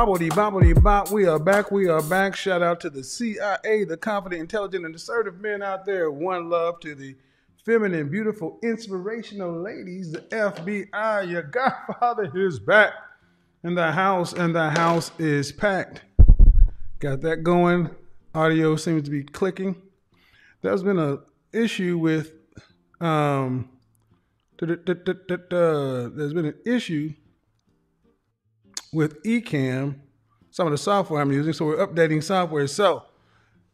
Bobbity bobbity bop. We are back. We are back. Shout out to the CIA, the confident, intelligent, and assertive men out there. One love to the feminine, beautiful, inspirational ladies. The FBI, your godfather is back. And the house, and the house is packed. Got that going. Audio seems to be clicking. There's been a issue with um there's been an issue with Ecamm, some of the software I'm using. So we're updating software. So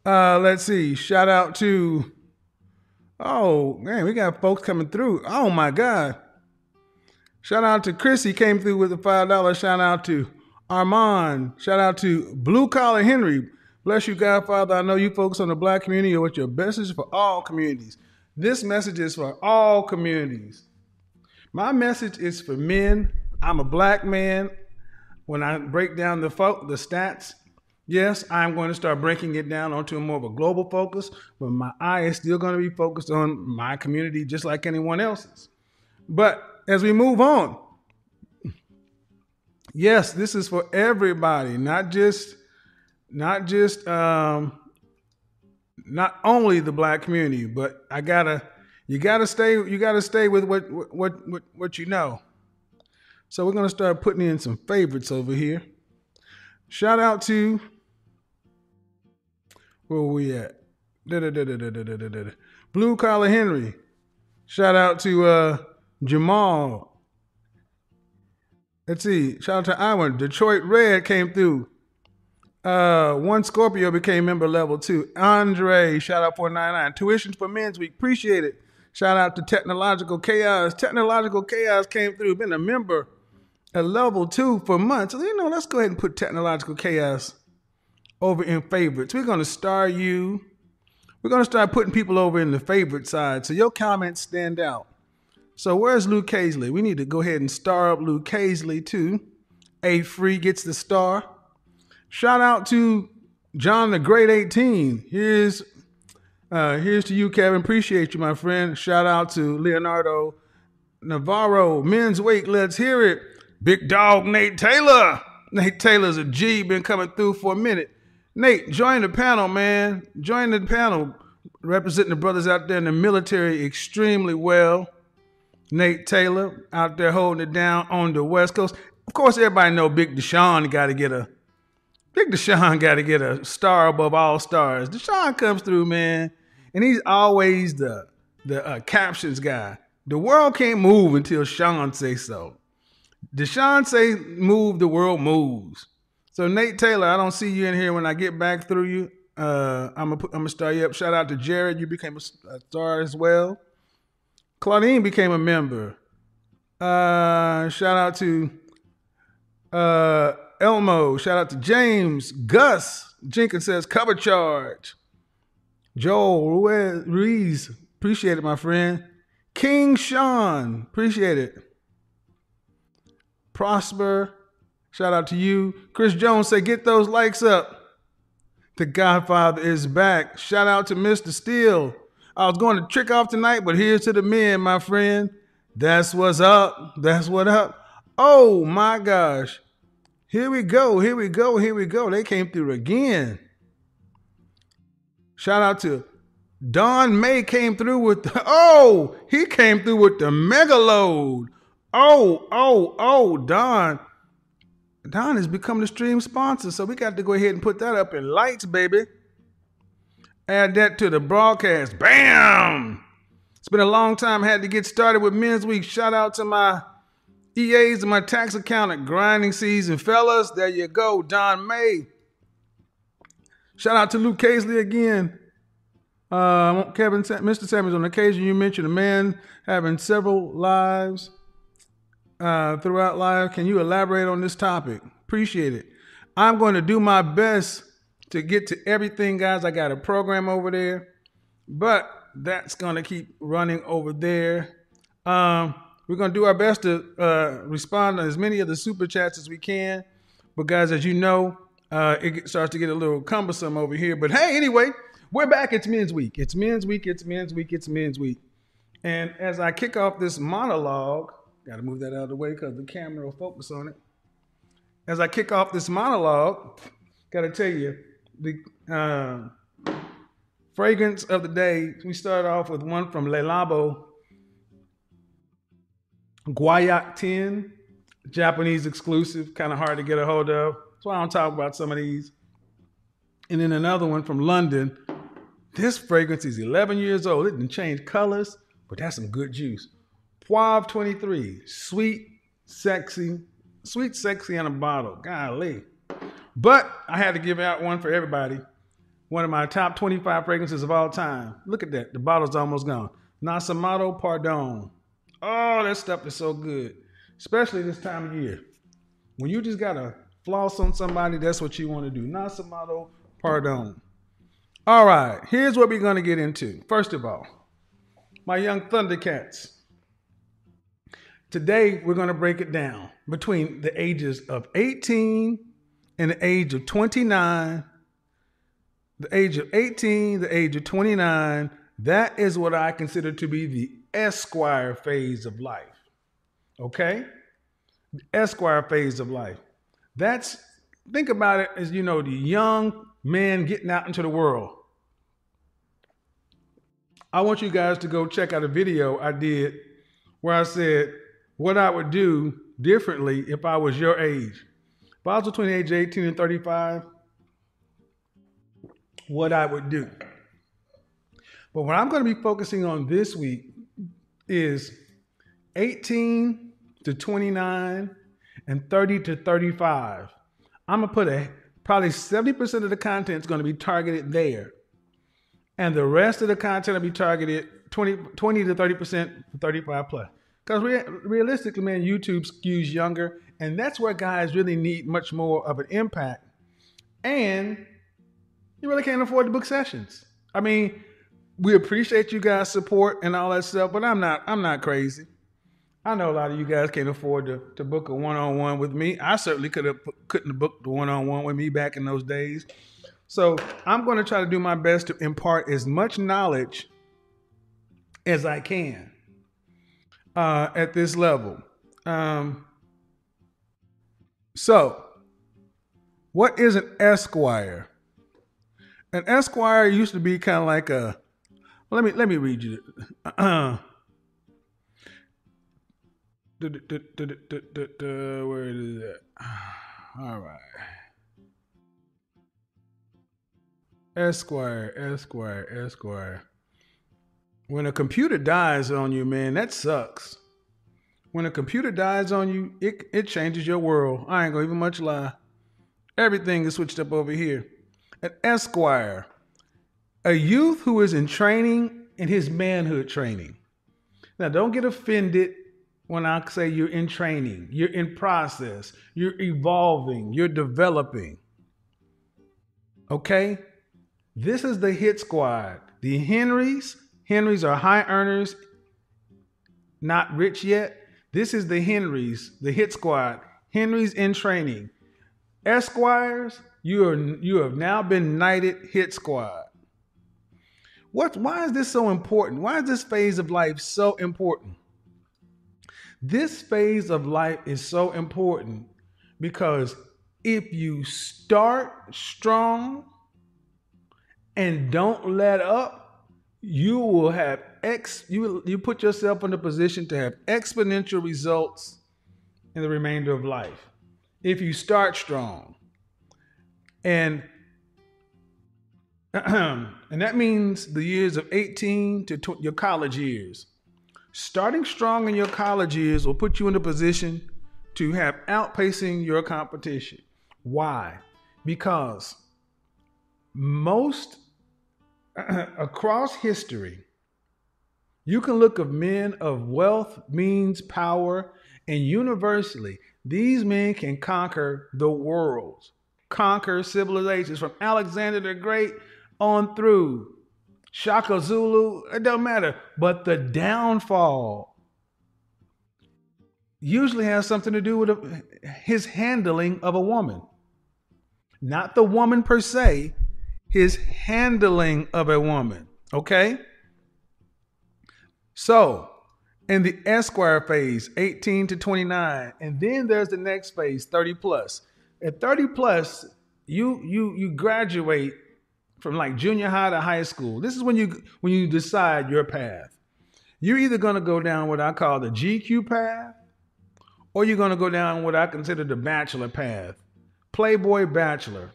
uh, let's see. Shout out to oh man, we got folks coming through. Oh my God. Shout out to Chrissy came through with a five dollar. Shout out to Armand. Shout out to Blue Collar Henry. Bless you, Godfather. I know you folks on the black community are what your message for all communities. This message is for all communities. My message is for men. I'm a black man. When I break down the fo- the stats, yes, I'm going to start breaking it down onto more of a global focus, but my eye is still going to be focused on my community just like anyone else's. But as we move on, yes, this is for everybody, not just not just um not only the black community, but I gotta you gotta stay you gotta stay with what what what what you know. So we're gonna start putting in some favorites over here. Shout out to where we at? Da-da-da-da-da-da-da-da. Blue Collar Henry. Shout out to uh, Jamal. Let's see. Shout out to Iwan. Detroit Red came through. Uh, one Scorpio became member level two. Andre, shout out 499. Tuitions for Men's Week. Appreciate it. Shout out to Technological Chaos. Technological Chaos came through. Been a member at level two for months. You know, let's go ahead and put Technological Chaos over in favorites. We're going to star you. We're going to start putting people over in the favorite side so your comments stand out. So where's Luke Casely? We need to go ahead and star up Luke Casely too. A free gets the star. Shout out to John the Great 18. Here's uh, here's to you, Kevin. Appreciate you, my friend. Shout out to Leonardo Navarro. Men's weight, let's hear it. Big dog Nate Taylor. Nate Taylor's a G, been coming through for a minute. Nate, join the panel, man. Join the panel. Representing the brothers out there in the military extremely well. Nate Taylor out there holding it down on the West Coast. Of course, everybody know Big Deshaun got to get a Big Deshaun got to get a star above all stars. Deshaun comes through, man, and he's always the the uh, captions guy. The world can't move until Sean say so. Deshaun say move, the world moves. So Nate Taylor, I don't see you in here. When I get back through you, uh, I'm gonna I'm gonna star you up. Shout out to Jared, you became a star as well. Claudine became a member. Uh, shout out to uh, Elmo. Shout out to James. Gus Jenkins says cover charge. Joel Ruiz, appreciate it, my friend. King Sean, appreciate it. Prosper, shout out to you. Chris Jones say get those likes up. The Godfather is back. Shout out to Mr. Steele. I was going to trick off tonight, but here's to the men, my friend. That's what's up. That's what up. Oh my gosh. Here we go. Here we go. Here we go. They came through again. Shout out to Don May came through with the, oh, he came through with the mega load. Oh, oh, oh, Don. Don has become the stream sponsor, so we got to go ahead and put that up in lights, baby. Add that to the broadcast. Bam! It's been a long time. Had to get started with Men's Week. Shout out to my EAs and my tax accountant. Grinding season, fellas. There you go, Don May. Shout out to Luke Casely again. Uh, Kevin, Mr. Samuels, on occasion you mentioned a man having several lives uh, throughout life. Can you elaborate on this topic? Appreciate it. I'm going to do my best to get to everything, guys. I got a program over there, but that's going to keep running over there. Um, we're going to do our best to uh, respond to as many of the super chats as we can. But, guys, as you know, uh, it starts to get a little cumbersome over here. But hey, anyway, we're back. It's Men's Week. It's Men's Week. It's Men's Week. It's Men's Week. And as I kick off this monologue, got to move that out of the way because the camera will focus on it. As I kick off this monologue, got to tell you the uh, fragrance of the day. We start off with one from Le Labo, Gaiac 10, Japanese exclusive, kind of hard to get a hold of. That's why I don't talk about some of these. And then another one from London. This fragrance is 11 years old. It didn't change colors, but that's some good juice. Poivre 23, sweet, sexy, sweet, sexy in a bottle. Golly. But I had to give out one for everybody. One of my top 25 fragrances of all time. Look at that. The bottle's almost gone. Nasomatto Pardon. Oh, that stuff is so good. Especially this time of year. When you just got to floss on somebody, that's what you want to do. Nasomatto Pardon. All right, here's what we're going to get into. First of all, my young Thundercats. Today, we're going to break it down between the ages of 18 and the age of 29. The age of 18, the age of 29, that is what I consider to be the Esquire phase of life. Okay? The Esquire phase of life. That's, think about it as, you know, the young man getting out into the world. I want you guys to go check out a video I did where I said what I would do differently if I was your age. If I was between age 18 and 35, what I would do. But what I'm going to be focusing on this week is 18 to 29 and 30 to 35. I'm going to put a probably 70% of the content is going to be targeted there. And the rest of the content will be targeted 20, 20 to 30% for 35 plus. Because re- realistically, man, YouTube skews younger, and that's where guys really need much more of an impact. And you really can't afford to book sessions. I mean, we appreciate you guys' support and all that stuff, but I'm not I'm not crazy. I know a lot of you guys can't afford to, to book a one-on-one with me. I certainly could have couldn't have booked a one-on-one with me back in those days. So I'm going to try to do my best to impart as much knowledge as I can uh, at this level. Um, so, what is an esquire? An esquire used to be kind of like a. Let me let me read you. Where is it? All right. Esquire, Esquire, Esquire. When a computer dies on you, man, that sucks. When a computer dies on you, it, it changes your world. I ain't gonna even much lie. Everything is switched up over here. An esquire, a youth who is in training in his manhood training. Now, don't get offended when I say you're in training, you're in process, you're evolving, you're developing. Okay? This is the hit squad. The Henrys, Henrys are high earners, not rich yet. This is the Henrys, the hit squad. Henrys in training. Esquires, you are you have now been knighted hit squad. What why is this so important? Why is this phase of life so important? This phase of life is so important because if you start strong and don't let up, you will have ex you you put yourself in a position to have exponential results in the remainder of life. If you start strong. And and that means the years of 18 to tw- your college years. Starting strong in your college years will put you in a position to have outpacing your competition. Why? Because most across history, you can look of men of wealth, means, power, and universally, these men can conquer the world, conquer civilizations from Alexander the Great on through Shaka Zulu, it don't matter. But the downfall usually has something to do with his handling of a woman. Not the woman per se, his handling of a woman. Okay? So, in the Esquire phase, 18 to 29, and then there's the next phase, 30 plus. At 30 plus, you you you graduate from like junior high to high school. This is when you when you decide your path. You're either going to go down what I call the GQ path, or you're going to go down what I consider the bachelor path, Playboy bachelor.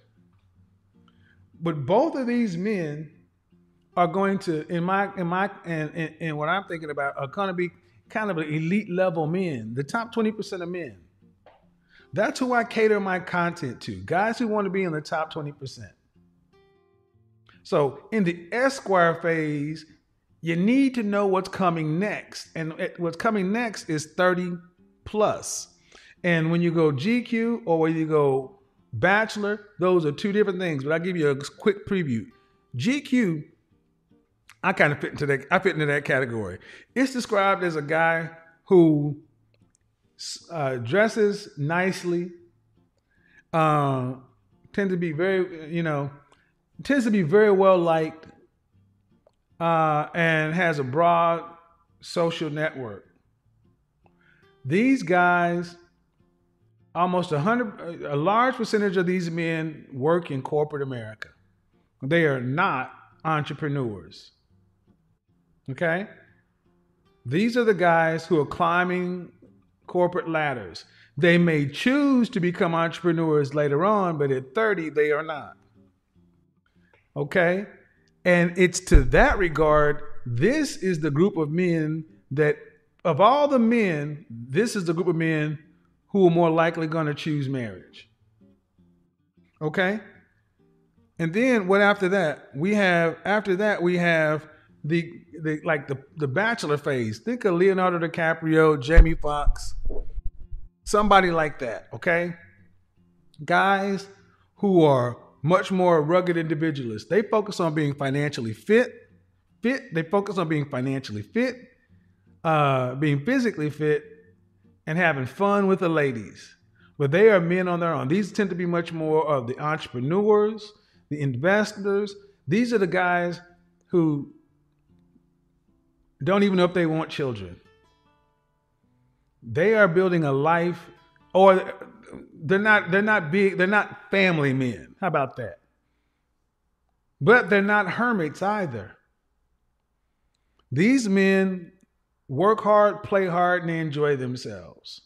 But both of these men are going to, in my in my and and, and what I'm thinking about, are going to be kind of elite level men, the top 20% of men. That's who I cater my content to. Guys who want to be in the top 20%. So in the Esquire phase, you need to know what's coming next. And eh, what's coming next is 30 plus. And when you go GQ or when you go Bachelor, those are two different things. But I'll give you a quick preview. GQ, I kind of fit into that. I fit into that category. It's described as a guy who uh, dresses nicely, uh, tends to be very, you know, tends to be very well liked uh, and has a broad social network. These guys, almost a hundred, a large percentage of these men work in corporate America. They are not entrepreneurs. Okay? These are the guys who are climbing corporate ladders. They may choose to become entrepreneurs later on, but at 30, they are not. Okay? And it's to that regard, this is the group of men that, of all the men, this is the group of men who are more likely going to choose marriage. Okay? And then what after that? We have, after that, we have the, the like the, the bachelor phase. Think of Leonardo DiCaprio, Jamie Foxx, somebody like that, okay? Guys who are much more rugged individualists. They focus on being financially fit, fit. They focus on being financially fit, uh, being physically fit, and having fun with the ladies. But they are men on their own. These tend to be much more of the entrepreneurs, the investors. These are the guys who don't even know if they want children. They are building a life, or they're not they're not big they're not family men how about that but they're not hermits either these men work hard play hard and enjoy themselves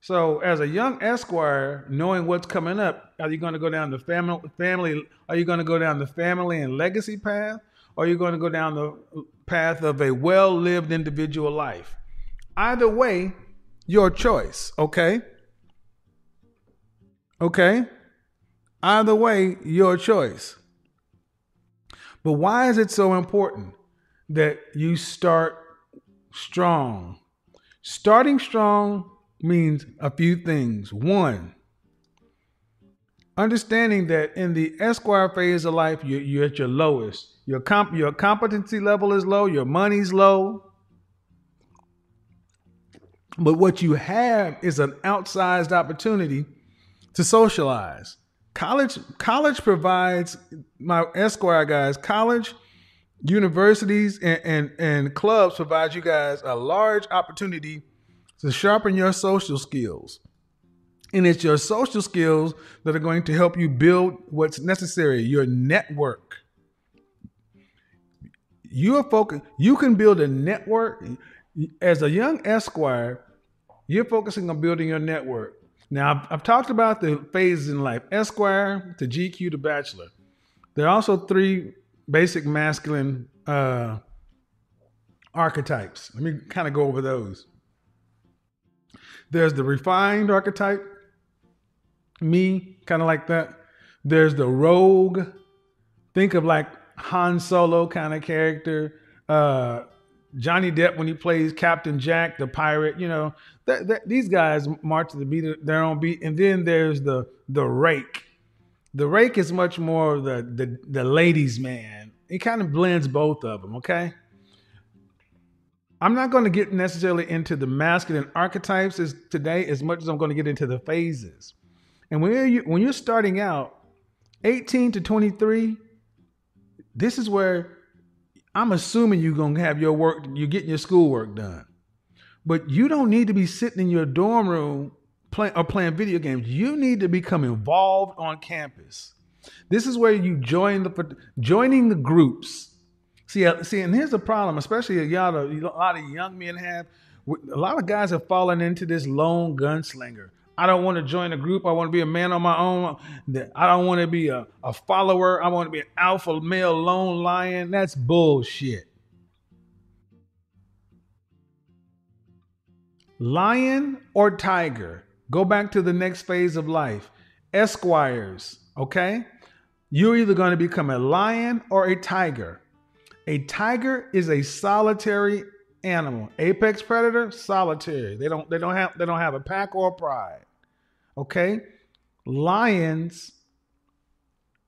so as a young esquire knowing what's coming up are you going to go down the family family are you going to go down the family and legacy path or are you going to go down the path of a well-lived individual life either way your choice okay Okay? Either way, your choice. But why is it so important that you start strong? Starting strong means a few things. One, understanding that in the Esquire phase of life, you're, you're at your lowest. Your comp, your competency level is low. Your money's low. But what you have is an outsized opportunity to socialize. College, college provides my Esquire guys. College, universities, and, and, and clubs provide you guys a large opportunity to sharpen your social skills. And it's your social skills that are going to help you build what's necessary, your network. You are focused, you can build a network. As a young Esquire, you're focusing on building your network. Now, I've, I've talked about the phases in life Esquire to GQ to Bachelor. There are also three basic masculine uh, archetypes. Let me kind of go over those. There's the refined archetype, me, kind of like that. There's the rogue. Think of like Han Solo kind of character. Uh, Johnny Depp when he plays Captain Jack, the pirate. You know, that, these guys march to the beat of their own beat. And then there's the the rake. The rake is much more the the, the ladies' man. It kind of blends both of them. Okay. I'm not going to get necessarily into the masculine archetypes as today as much as I'm going to get into the phases. And when you're, when you're starting out, 18 to 23, this is where I'm assuming you're going to have your work, you're getting your schoolwork done. But you don't need to be sitting in your dorm room play, or playing video games. You need to become involved on campus. This is where you join the joining the groups. See, uh, see, and here's the problem, especially a lot of, a lot of young men have. A lot of guys have fallen into this lone gunslinger. I don't want to join a group. I want to be a man on my own. I don't want to be a, a follower. I want to be an alpha male lone lion. That's bullshit. Lion or tiger? Go back to the next phase of life. Esquires, okay? You're either going to become a lion or a tiger. A tiger is a solitary animal. Apex predator, solitary. They don't they don't have they don't have a pack or a pride. Okay? Lions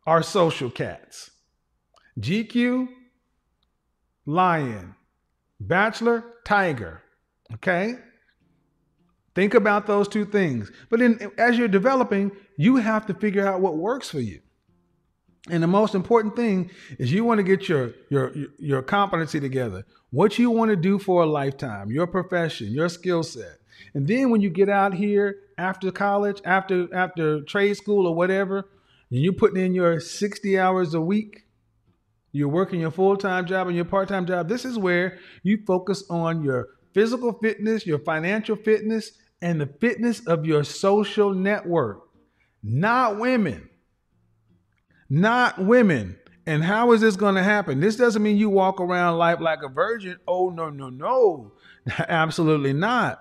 are social cats. GQ, lion. Bachelor, tiger. Okay? Think about those two things. But then as you're developing, you have to figure out what works for you. And the most important thing is you want to get your your your competency together. What you want to do for a lifetime, your profession, your skill set. And then when you get out here after college, after after trade school or whatever, and you're putting in your 60 hours a week, you're working your full-time job and your part-time job, this is where you focus on your physical fitness, your financial fitness, and the fitness of your social network. Not women. Not women. And how is this going to happen? This doesn't mean you walk around life like a virgin. Oh, no, no, no. Absolutely not.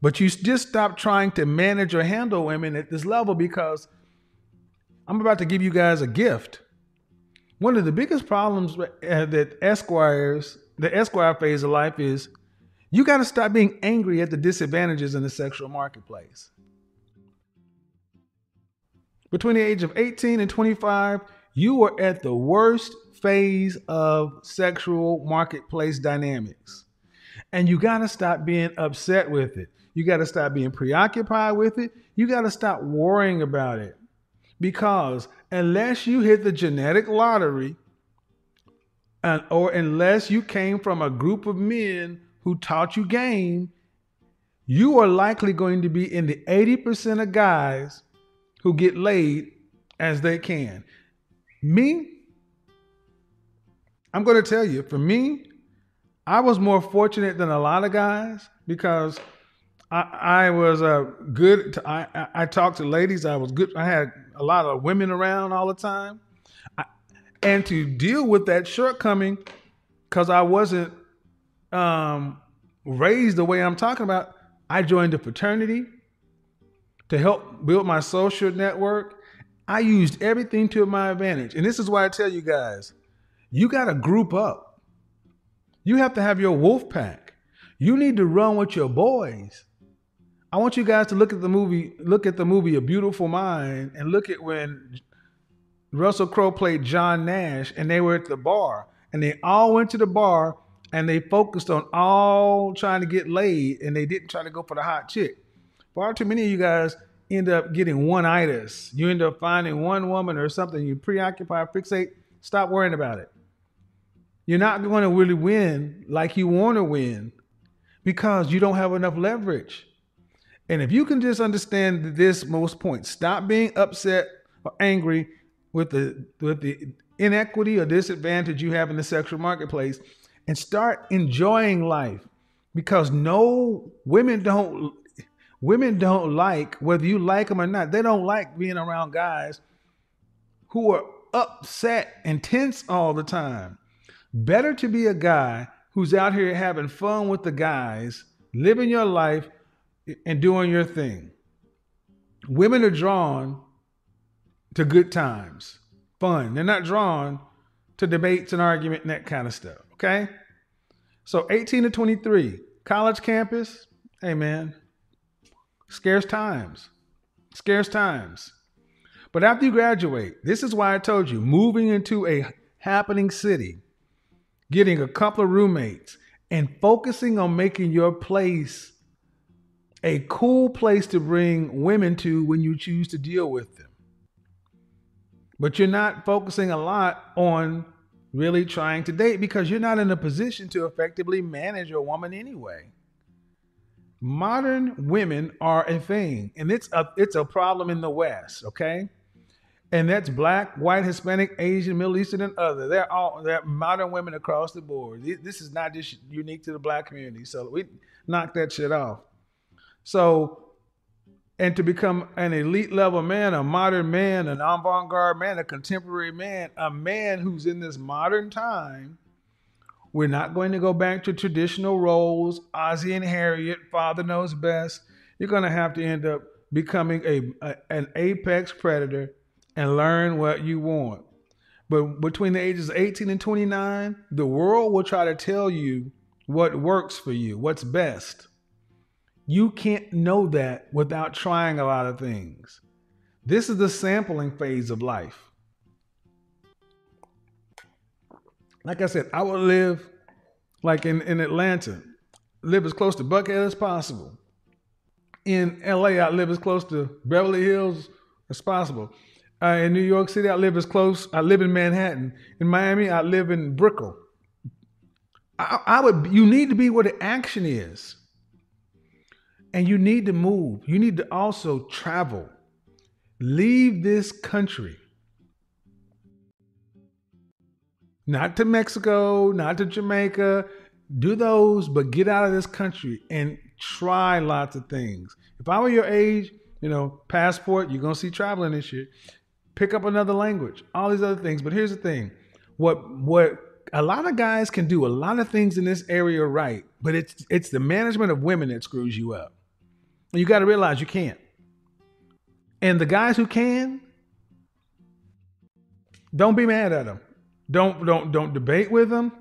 But you just stop trying to manage or handle women at this level because I'm about to give you guys a gift. One of the biggest problems uh, that Esquires, the Esquire phase of life is you got to stop being angry at the disadvantages in the sexual marketplace. Between the age of 18 and 25, you are at the worst phase of sexual marketplace dynamics. And you got to stop being upset with it. You got to stop being preoccupied with it. You got to stop worrying about it. Because unless you hit the genetic lottery, and, or unless you came from a group of men who taught you game, you are likely going to be in the 80% of guys who get laid as they can. Me, I'm going to tell you, for me, I was more fortunate than a lot of guys because I, I was a good. To, I, I, I talked to ladies. I was good. I had a lot of women around all the time, I, and to deal with that shortcoming, because I wasn't um, raised the way I'm talking about. I joined a fraternity to help build my social network. I used everything to my advantage. And this is why I tell you guys, you got to group up. You have to have your wolf pack. You need to run with your boys. I want you guys to look at the movie, look at the movie A Beautiful Mind, and look at when Russell Crowe played John Nash and they were at the bar. And they all went to the bar and they focused on all trying to get laid and they didn't try to go for the hot chick. Far too many of you guys end up getting one itis. You end up finding one woman or something, you preoccupy, fixate, stop worrying about it. You're not going to really win like you want to win because you don't have enough leverage. And if you can just understand this most point, stop being upset or angry with the with the inequity or disadvantage you have in the sexual marketplace and start enjoying life. Because no women don't women don't like whether you like them or not they don't like being around guys who are upset and tense all the time. Better to be a guy who's out here having fun with the guys living your life and doing your thing. Women are drawn to good times fun. They're not drawn to debates and argument and that kind of stuff okay? So 18 to 23 college campus hey man scarce times scarce times. But after you graduate this is why i told you moving into a happening city getting a couple of roommates and focusing on making your place a cool place to bring women to when you choose to deal with them. But you're not focusing a lot on really trying to date because you're not in a position to effectively manage a woman anyway. Modern women are a thing, and it's a it's a problem in the West, okay? And that's black, white, Hispanic, Asian, Middle Eastern, and other. They're all they're modern women across the board. This is not just unique to the black community. So we knock that shit off. So and to become an elite level man, a modern man, an avant garde man, a contemporary man, a man who's in this modern time, we're not going to go back to traditional roles, Ozzie and Harriet, father knows best. You're going to have to end up becoming a, a an apex predator and learn what you want. But between the ages of 18 and 29, the world will try to tell you what works for you, what's best. You can't know that without trying a lot of things. This is the sampling phase of life. Like I said, I would live like in, in Atlanta, live as close to Buckhead as possible. In LA, I live as close to Beverly Hills as possible. Uh, in New York City, I live as close. I live in Manhattan. In Miami, I live in Brickell. I, I would. You need to be where the action is. And you need to move. You need to also travel. Leave this country. Not to Mexico, not to Jamaica. Do those, but get out of this country and try lots of things. If I were your age, you know, passport, you're going to see traveling this year. Pick up another language, all these other things. But here's the thing what, what, a lot of guys can do a lot of things in this area right, but it's it's the management of women that screws you up. You got to realize you can't. And the guys who can, don't be mad at them. Don't don't don't debate with them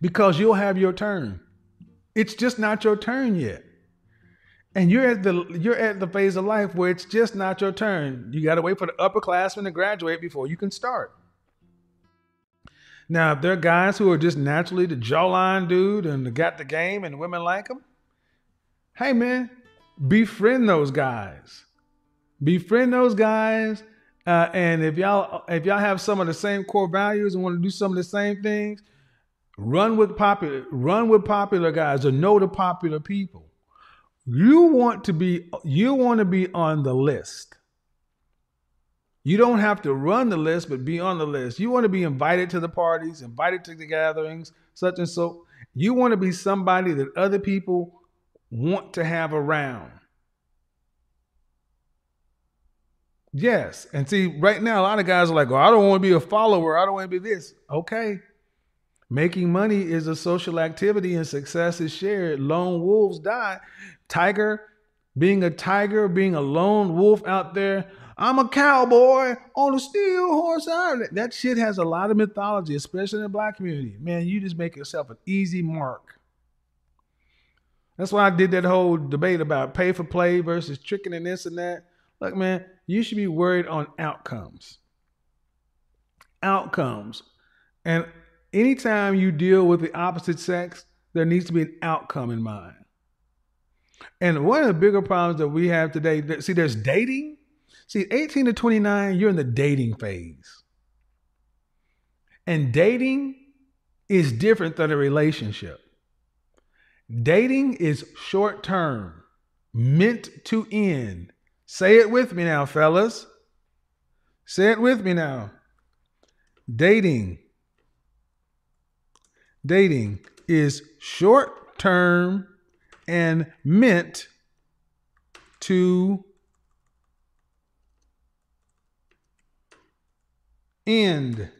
because you'll have your turn. It's just not your turn yet. And you're at the you're at the phase of life where it's just not your turn. You got to wait for the upperclassmen to graduate before you can start. Now, if there are guys who are just naturally the jawline dude and got the game and women like them, hey man, befriend those guys. Befriend those guys. Uh, and if y'all if y'all have some of the same core values and want to do some of the same things, run with popular run with popular guys or know the popular people. You want to be you want to be on the list. You don't have to run the list, but be on the list. You want to be invited to the parties, invited to the gatherings, such and so. You want to be somebody that other people want to have around. Yes. And see, right now, a lot of guys are like, oh, I don't want to be a follower. I don't want to be this. Okay. Making money is a social activity and success is shared. Lone wolves die. Tiger, being a tiger, being a lone wolf out there, I'm a cowboy on a steel horse. That shit has a lot of mythology, especially in the black community. Man, you just make yourself an easy mark. That's why I did that whole debate about pay for play versus tricking and this and that. Look, man, you should be worried on outcomes. Outcomes. And anytime you deal with the opposite sex, there needs to be an outcome in mind. And one of the bigger problems that we have today, see, there's dating. See, 18 to 29, you're in the dating phase. And dating is different than a relationship. Dating is short term, meant to end. Say it with me now, fellas. Say it with me now. Dating. Dating is short term and meant to end.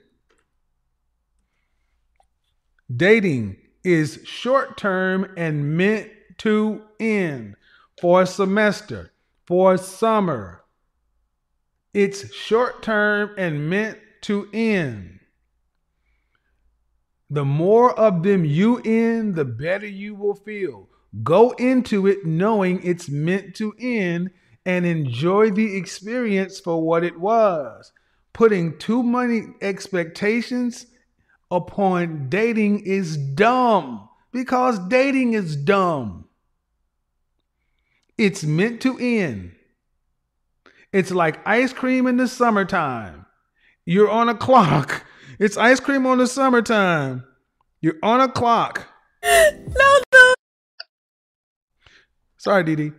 Dating is short term and meant to end for a semester, for a summer. It's short term and meant to end. The more of them you in, the better you will feel. Go into it knowing it's meant to end and enjoy the experience for what it was. Putting too many expectations upon dating is dumb because dating is dumb. It's meant to end. It's like ice cream in the summertime. You're on a clock. It's ice cream on the summertime. You're on a clock. No, no. Sorry, Dee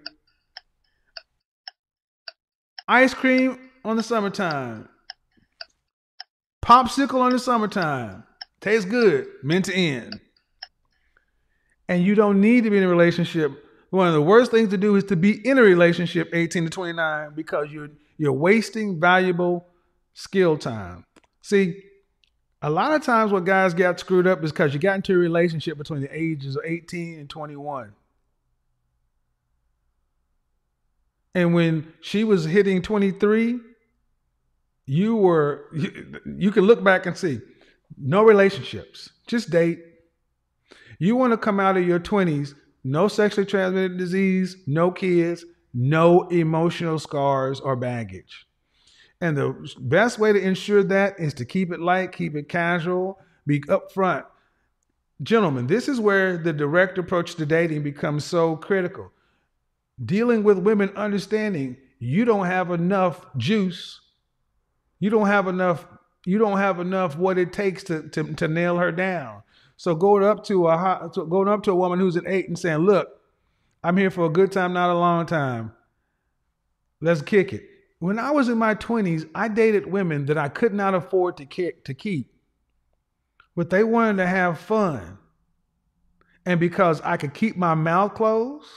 Ice cream on the summertime. Popsicle on the summertime. Tastes good. Meant to end. And you don't need to be in a relationship. One of the worst things to do is to be in a relationship 18 to 29 because you're you're wasting valuable skill time. See, a lot of times what guys got screwed up is because you got into a relationship between the ages of 18 and 21. And when she was hitting 23, you were, you, you can look back and see no relationships, just date. You want to come out of your 20s, no sexually transmitted disease, no kids, no emotional scars or baggage. And the best way to ensure that is to keep it light, keep it casual, be upfront. Gentlemen, this is where the direct approach to dating becomes so critical. Dealing with women understanding you don't have enough juice. You don't have enough you don't have enough what it takes to to, to nail her down. So going up to a going up to a woman who's an 8 and saying, "Look, I'm here for a good time, not a long time. Let's kick it." When I was in my 20s, I dated women that I could not afford to kick, to keep. But they wanted to have fun. And because I could keep my mouth closed,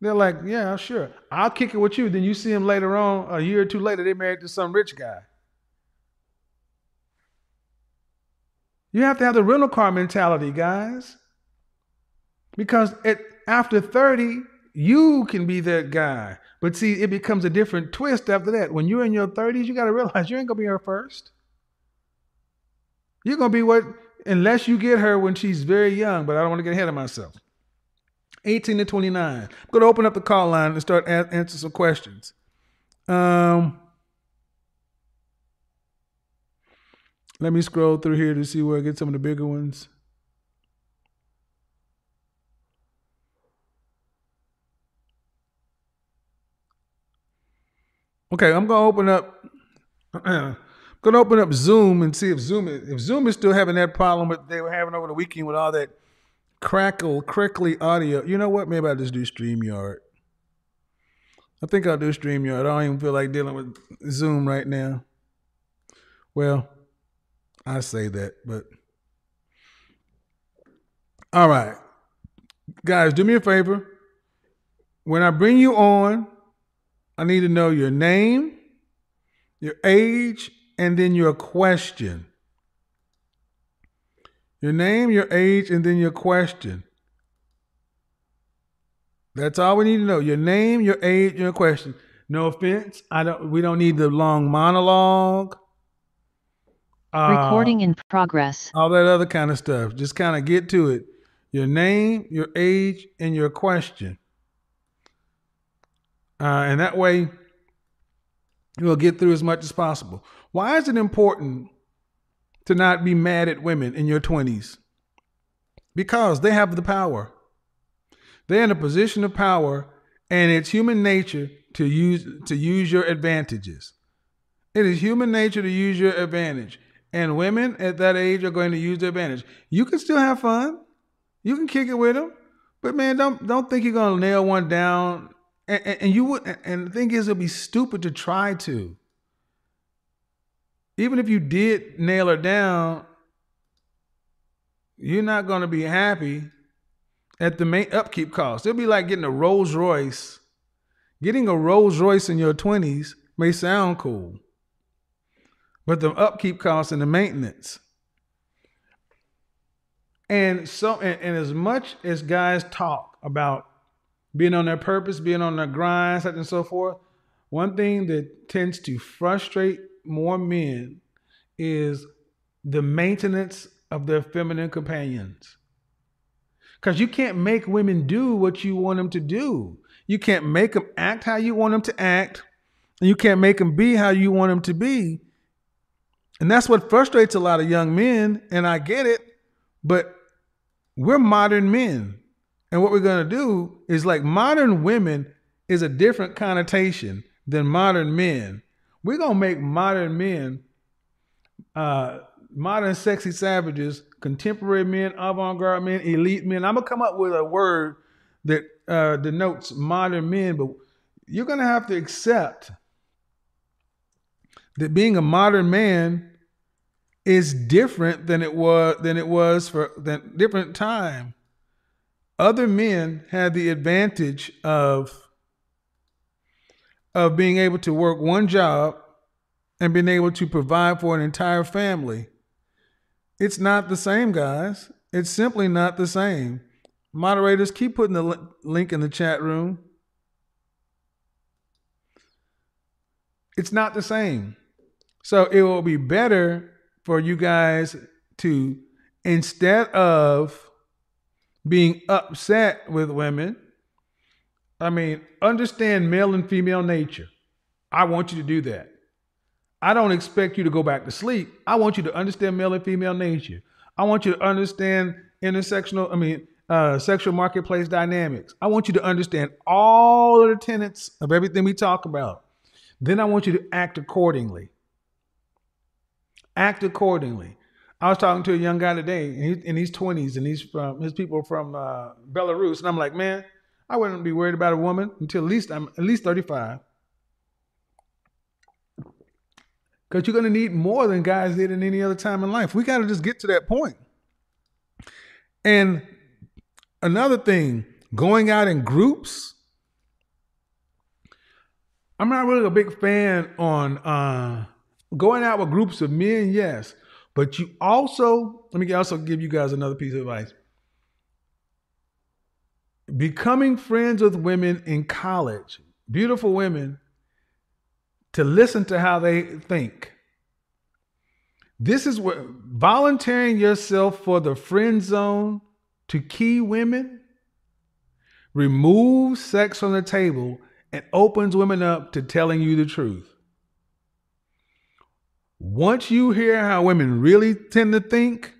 they're like, yeah, sure. I'll kick it with you. Then you see them later on, a year or two later, they married to some rich guy. You have to have the rental car mentality, guys. Because at, after 30, you can be that guy. But see, it becomes a different twist after that. When you're in your 30s, you got to realize you ain't going to be her first. You're going to be what, unless you get her when she's very young, but I don't want to get ahead of myself. 18 to 29. I'm going to open up the call line and start a- answering some questions. Um, let me scroll through here to see where I get some of the bigger ones. Okay, I'm gonna open up. I'm gonna open up Zoom and see if Zoom is, if Zoom is still having that problem that they were having over the weekend with all that crackle, crickly audio. You know what? Maybe I'll just do StreamYard. I think I'll do StreamYard. I don't even feel like dealing with Zoom right now. Well, I say that, but all right, guys, do me a favor. When I bring you on, I need to know your name, your age, and then your question. Your name, your age, and then your question. That's all we need to know. Your name, your age, your question. No offense. I don't. We don't need the long monologue. Uh, Recording in progress. all that other kind of stuff. Just kind of get to it. Your name, your age, and your question. Uh, and that way, you'll get through as much as possible. Why is it important to not be mad at women in your 20s? Because they have the power. They're in a position of power, and it's human nature to use to use your advantages. It is human nature to use your advantage. And women at that age are going to use their advantage. You can still have fun. You can kick it with them. But man, don't don't think you're gonna nail one down. And, and, and you would and the thing is it'd be stupid to try to. Even if you did nail her down, you're not gonna be happy at the main upkeep cost. It'll be like getting a Rolls Royce. Getting a Rolls Royce in your 20s may sound cool but the upkeep costs and the maintenance. And so, and, and, as much as guys talk about being on their purpose, being on their grind, such and so forth, one thing that tends to frustrate more men is the maintenance of their feminine companions. Because you can't make women do what you want them to do. You can't make them act how you want them to act, and you can't make them be how you want them to be and that's what frustrates a lot of young men, and I get it, but we're modern men. And what we're going to do is like modern women is a different connotation than modern men. We're to make modern men, uh, modern sexy savages, contemporary men, avant garde men, elite men. I'm to come up with a word that uh, denotes modern men, but you're to have to accept that being a modern man is different than it was than it was for than different time. Other men had the advantage of of being able to work one job and being able to provide for an entire family. It's not the same, guys. It's simply not the same. Moderators, keep putting the li- link in the chat room. It's not the same. So it will be better for you guys to, instead of being upset with women, I mean, understand male and female nature. I want you to do that. I don't expect you to go back to sleep. I want you to understand male and female nature. I want you to understand intersectional, I mean, uh, sexual marketplace dynamics. I want you to understand all of the tenets of everything we talk about. Then I want you to act accordingly. Act accordingly. I was talking to a young guy today, and in his twenties, and he's from his people from uh, Belarus, and I'm like, man, I wouldn't be worried about a woman until at least I'm at least 35. Because you're going to need more than guys did in any other time in life. We got to just get to that point. And another thing, going out in groups. I'm not really a big fan on uh, going out with groups of men, yes. But you also, let me also give you guys another piece of advice. Becoming friends with women in college, beautiful women, to listen to how they think. This is what volunteering yourself for the friend zone to key women removes sex from the table and opens women up to telling you the truth. Once you hear how women really tend to think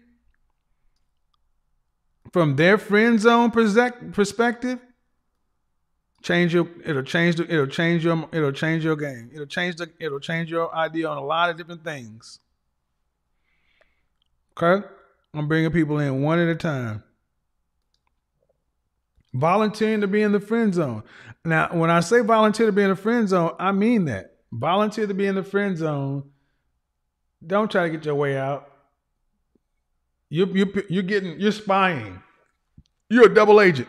from their friend zone perspective, change your it'll change the it'll change your it'll change your game. It'll change the it'll change your idea on a lot of different things. Okay? I'm bringing people in one at a time. Volunteering to be in the friend zone. Now, when I say volunteer to be in the friend zone, I mean that. Volunteer to be in the friend zone. Don't try to get your way out. You you you're getting you're spying. You're a double agent.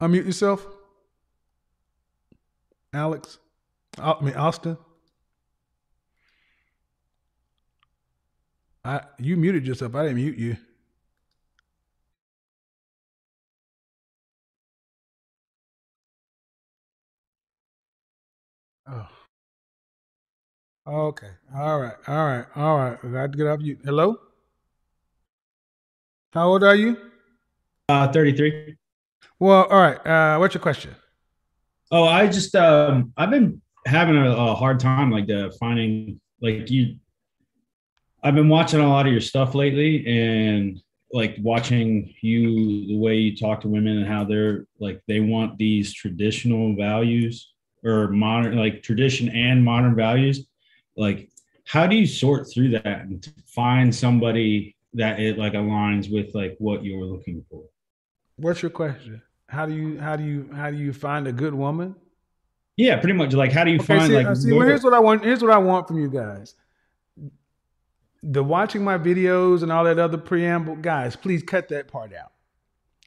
Unmute yourself. Alex. I mean Austin. I you muted yourself. I didn't mute you. Okay. All right. All right. All right. I got to get off you. Hello? How old are you? Uh, 33. Well, all right. Uh, what's your question? Oh, I just um, I've been having a, a hard time like uh, finding like you. I've been watching a lot of your stuff lately, and like watching you the way you talk to women and how they're like they want these traditional values or modern like tradition and modern values. Like, how do you sort through that and find somebody that it like aligns with like what you're looking for? What's your question? How do you how do you how do you find a good woman? Yeah, pretty much. Like, how do you Okay, find see, like? uh, see well, here's what I want. Here's what I want from you guys. The watching my videos and all that other preamble, guys, please cut that part out.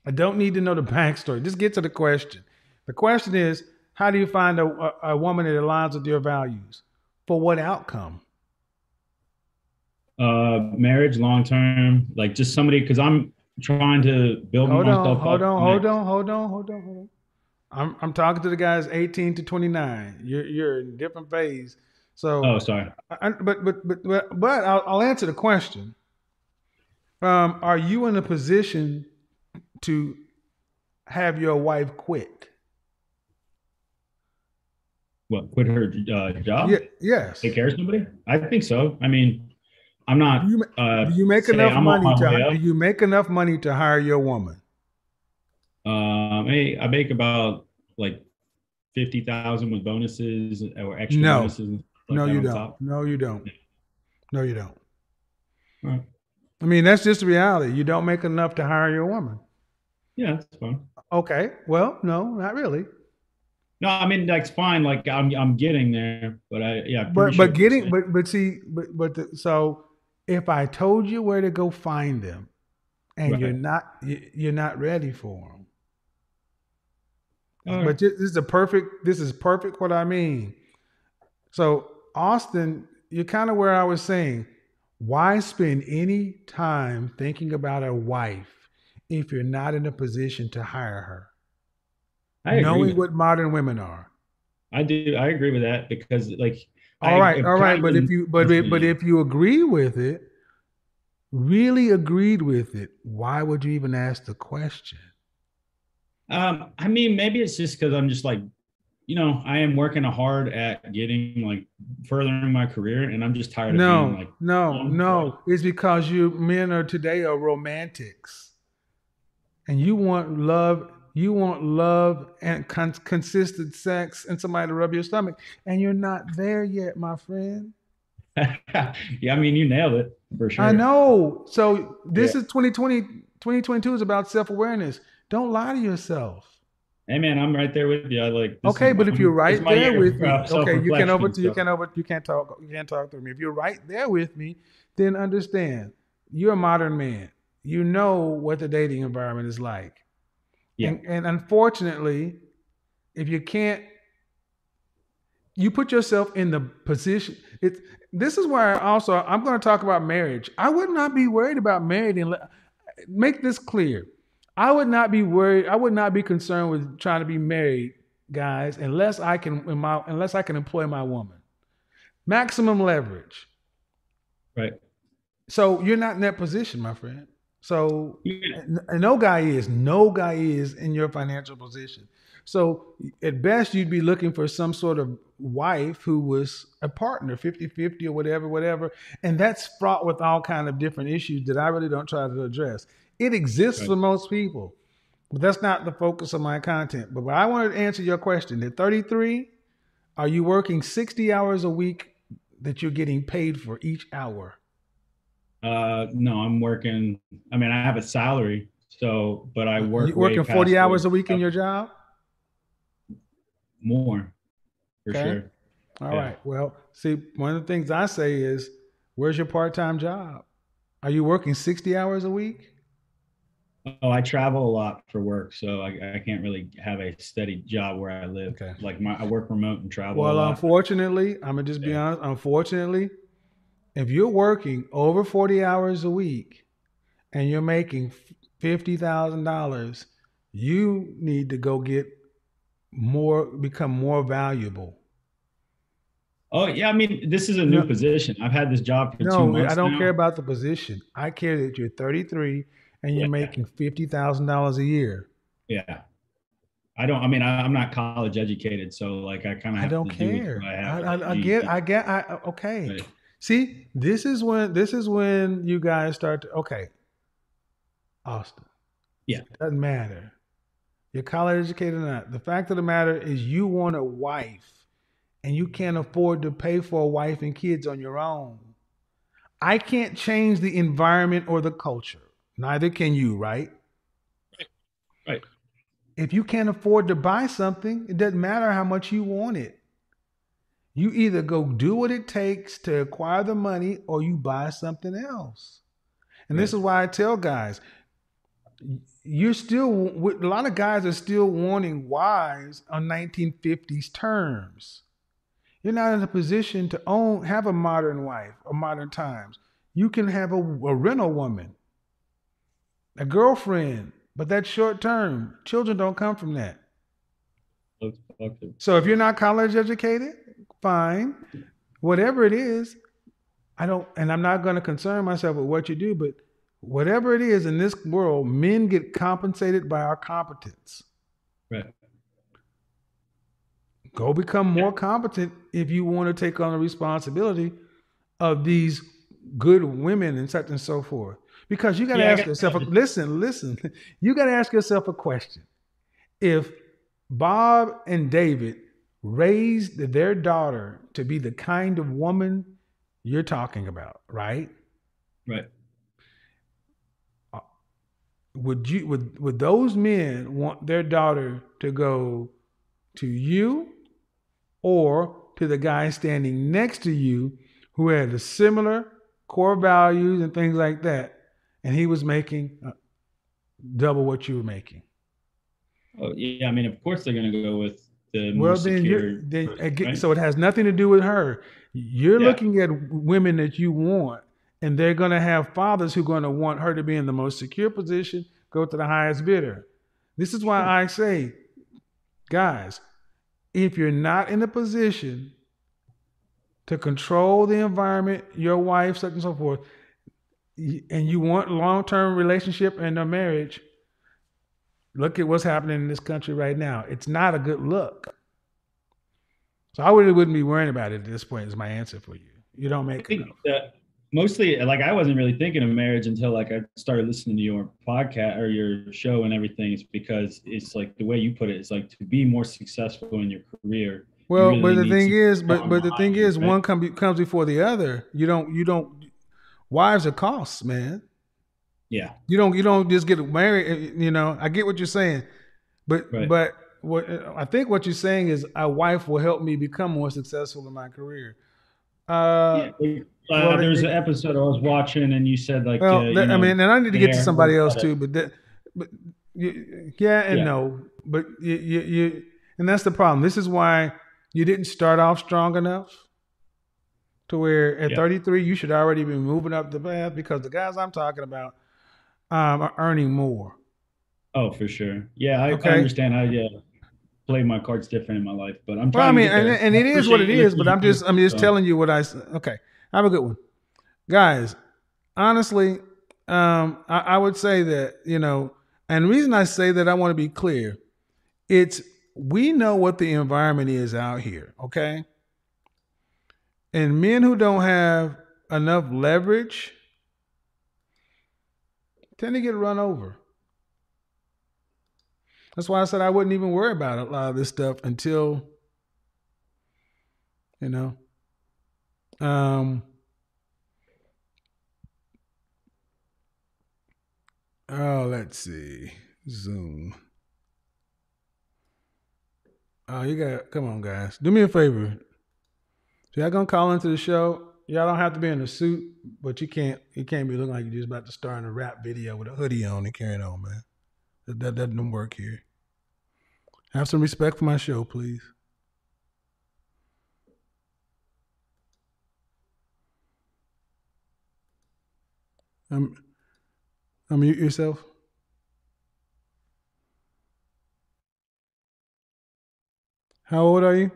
I don't need to know the backstory. Just get to the question. The question is, how do you find a, a, a woman that aligns with your values? For what outcome? uh marriage long term like just somebody because i'm trying to build Hold myself on, hold up on, hold on, hold on, hold on, hold on. I'm I'm talking to the guys 18 to 29. You're you're in a different phase. So oh sorry I, but but but but, but I'll, I'll answer the question. Um, are you in a position to have your wife quit? What quit her uh, job Yeah, yes. take care of somebody i think so i mean i'm not Do you, uh do you make enough I'm money to do you make enough money to hire your woman? um hey, i make about like 50000 with bonuses or extra No. bonuses like no, you don't. top. No, you don't. No, you don't. Alright. I mean, that's just the reality. You don't make enough to hire your woman. yeah that's fine Okay. Well, no, not really. No i mean that's fine like i'm i'm getting there but i yeah But but getting but but see but but the, so if I told you where to go find them, and you're not you- you're not ready for them. Right. But this this is a perfect. This is perfect. What I mean. So Austin, you're kind of where I was saying. Why spend any time thinking about a wife if you're not in a position to hire her? I agree Knowing what modern women are. I do. I agree with that because, like, All I right, have all right. But if you but if, but if you agree with it, really agreed with it, why would you even ask the question? um, I mean, maybe it's just because I'm just like, you know, I am working hard at getting like furthering my career, and I'm just tired of No, being like, no, no. It's because you men are today are romantics, and you want love. You want love and con- consistent sex and somebody to rub your stomach, and you're not there yet, my friend. yeah. I mean, you nailed it for sure. I know. So this Yeah. is 2020, 2022 is about self awareness. Don't lie to yourself. Hey, man, I'm right there with you. I like. Okay, but if you're right there year with me, okay, you can over self-reflection, you can over you can't talk you can't talk through me. If you're right there with me, then understand you're a modern man. You know what the dating environment is like. Yeah. And, and unfortunately, if you can't, you put yourself in the position. It's this is why I also I'm going to talk about marriage. I would not be worried about married and make this clear. I would not be worried. I would not be concerned with trying to be married, guys, unless I can in my unless I can employ my woman. Maximum leverage. Right. So you're not in that position, my friend. So Yeah. no guy is, no guy is in your financial position. So at best, you'd be looking for some sort of wife who was a partner, 50-50 or whatever, whatever. And that's fraught with all kind of different issues that I really don't try to address. It exists Right. for most people, but that's not the focus of my content. But I wanted to answer your question. At 33, are you working 60 hours a week that you're getting paid for each hour? Uh, no, I'm working. I mean, I have a salary, so but I work. you working 40 hours a week in your job? more, for Okay. sure. All right. Yeah. Well, see, one of the things I say is, where's your part-time job? Are you working 60 hours a week? Oh, I travel a lot for work, so I, I can't really have a steady job where I live. Okay. Like my, I work remote and travel. Well, unfortunately, I'm gonna just be Yeah. honest. Unfortunately, if you're working over 40 hours a week and you're making fifty thousand dollars, you need to go get more, become more valuable. Oh yeah, I mean, this is a new No. position. I've had this job for two No, months. I don't now. care about the position. I care that you're 33 and you're Yeah. making fifty thousand dollars a year. Yeah, I don't. I mean, I, I'm not college educated, so like I kind of. Have to I don't do care. what I, I, I get. I get. I okay. Right. See, this is when this is when you guys start to okay. Austin. Yeah. It doesn't matter. You're college educated or not. The fact of the matter is you want a wife and you can't afford to pay for a wife and kids on your own. I can't change the environment or the culture. Neither can you, right? Right. If you can't afford to buy something, it doesn't matter how much you want it. You either go do what it takes to acquire the money or you buy something else. And this is why I tell guys, you're still, a lot of guys are still wanting wives on 1950s terms. You're not in a position to own, have a modern wife or modern times. You can have a, a rental woman, a girlfriend, but that's short term. Children don't come from that. So if you're not college educated, fine. Whatever it is, I don't, and I'm not going to concern myself with what you do, but whatever it is in this world, men get compensated by our competence. Right. Go become more competent if you want to take on the responsibility of these good women and such and so forth. Because you got to Yeah, ask got- yourself, a, listen, listen, you got to ask yourself a question. If Bob and David raised their daughter to be the kind of woman you're talking about, right? Right. Would you would would those men want their daughter to go to you or to the guy standing next to you who had a similar core values and things like that and he was making uh, double what you were making? Oh yeah. I mean, of course they're gonna go with the Well, then secure. then again, right? so it has nothing to do with her. You're Yeah. looking at women that you want, and they're going to have fathers who are going to want her to be in the most secure position, go to the highest bidder. This is why I say, guys, if you're not in a position to control the environment, your wife, such and so forth, and you want long-term relationship and a marriage, look at what's happening in this country right now. It's not a good look. So I really wouldn't be worrying about it at this point. Is my answer for you. You don't I make that mostly like I wasn't really thinking of marriage until like I started listening to your podcast or your show and everything. It's because it's like the way you put it. It's like to be more successful in your career. Well, really but the thing is, but but the thing is, right? one come comes before the other. You don't you don't. Wives are costs, man. Yeah. You don't you don't just get married. eh, You know, I get what you're saying, but Right. but what I think what you're saying is a wife will help me become more successful in my career. Uh, yeah. Uh, well, an episode I was watching, and you said like, Well, uh, you that- I know, mean, and I need to get to somebody else too, but that, but you, yeah and Yeah. no, but you, you, you, and that's the problem. This is why you didn't start off strong enough to where at Yeah. 33 you should already be moving up the path because the guys I'm talking about um, are earning more. Oh, for sure. Yeah, I, Okay. I understand. I yeah, play my cards different in my life, but I'm trying. Well, I to mean, and, and it is what it is. but I'm just I'm just so. telling you what I. okay. Have a good one, guys. Honestly, um, I, I would say that you know, and the reason I say that I want to be clear, it's we know what the environment is out here, okay, and men who don't have enough leverage tend to get run over. That's why I said I wouldn't even worry about a lot of this stuff until, you know, um, oh, let's see, Zoom. Oh, you got come on, guys. Do me a favor. If y'all gonna call into the show, y'all don't have to be in a suit, but you can't you can't be looking like you're just about to star in a rap video with a hoodie on and carrying on, man. That, that doesn't work here. Have some respect for my show, please. Um, unmute yourself. How old are you?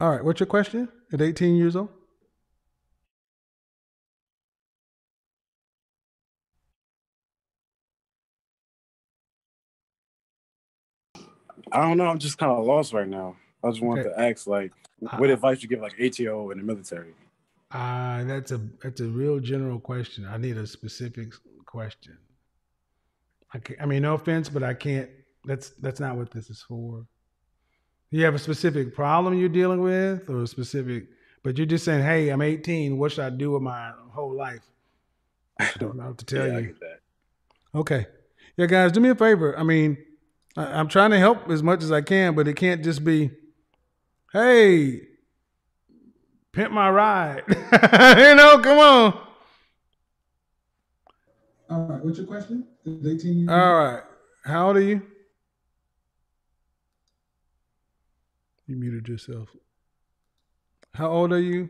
All right. What's your question? At 18 years old? I don't know. I'm just kind of lost right now. I just wanted Okay. to ask, like, what advice you give like ATO in the military? Uh, that's a that's a real general question. I need a specific question. I I mean, no offense, but I can't. That's that's not what this is for. You have a specific problem you're dealing with, or a specific, but you're just saying, "Hey, I'm 18. What should I do with my whole life?" I don't know what to tell yeah, I you. get that. Okay. Yeah, guys, do me a favor. I mean, I, I'm trying to help as much as I can, but it can't just be, hey, pimp my ride. you know, come on. All right. What's your question? 18 All right. How old are you? You muted yourself. How old are you?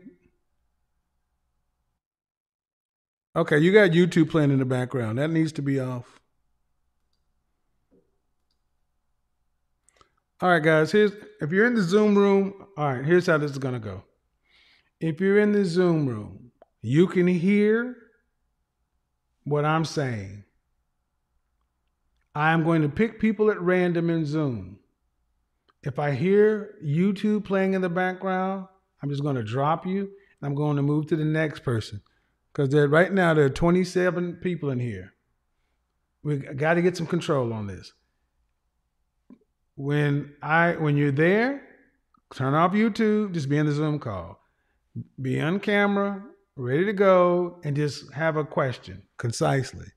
Okay, you got YouTube playing in the background. That needs to be off. All right, guys. Here's if you're in the Zoom room. All right, here's how this is gonna go. If you're in the Zoom room, you can hear what I'm saying. I am going to pick people at random in Zoom. If I hear YouTube playing in the background, I'm just going to drop you and I'm going to move to the next person. Because right now there are 27 people in here. We got to get some control on this. When I when you're there, turn off YouTube, just be in the Zoom call. Be on camera, ready to go, and just have a question concisely.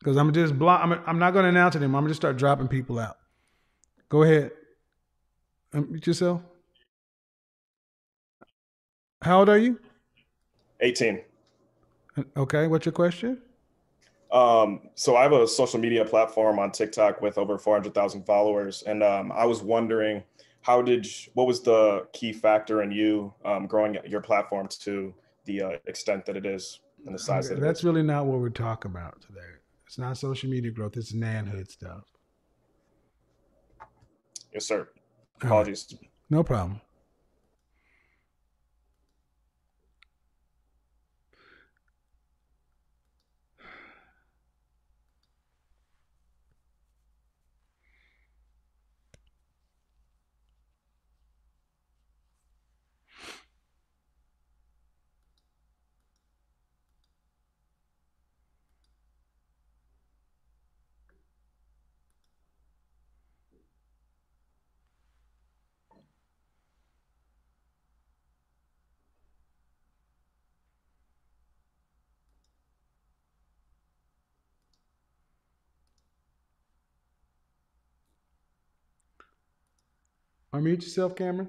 Because I'm just block. I'm, I'm not going to announce it anymore. I'm going to start dropping people out. Go ahead. Unmute yourself. How old are you? 18. Okay. What's your question? Um, so I have a social media platform on TikTok with over 400,000 followers. And um, I was wondering, how did, you- what was the key factor in you um, growing your platform to the uh, extent that it is and the size Okay, that it That's is? really not what we're talking about today. It's not social media growth. It's manhood stuff. Yes, sir. All right. Apologies. No problem. Unmute yourself, Cameron.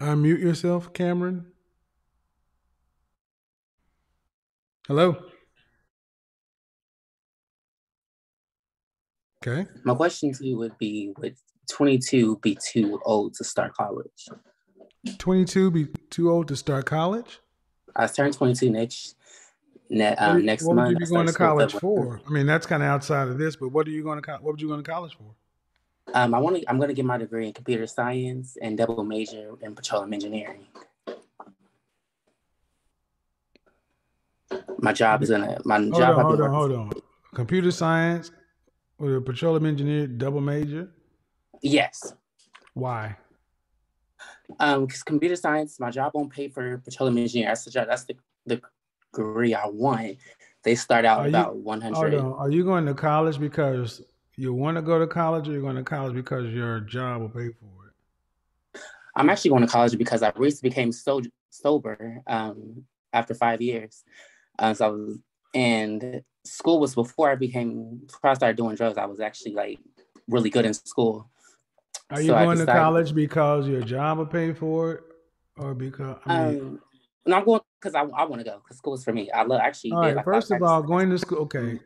Unmute yourself, Cameron. Hello. Okay. My question to you would be Would 22 be too old to start college? 22 be too old to start college? I turn 22 next ne- What, um, would- next what month. would you going to college for? I mean, that's kind of outside of this, but what are you going to co- what would you going to college for? Um, I want to. I'm going to get my degree in computer science and double major in petroleum engineering. My job is gonna. My Hold job. on, hold on, hold on. Computer science with a petroleum engineer double major. Yes. Why? Um, because computer science, my job won't pay for petroleum engineering. That's the job. That's the the degree I want. They start out Are about Hold 100. on. Are you going to college because you want to go to college, or you're going to college because your job will pay for it? I'm actually going to college because I recently became so sober um, after five years. Uh, so I was, and school was before I became before I started doing drugs. I was actually like really good in school. Are you So going to college because your job will pay for it, or because? I mean, Um, no, I'm going because I, I want to go because school is for me. I love actually. all right. like, First of all, classes. going to school. Okay.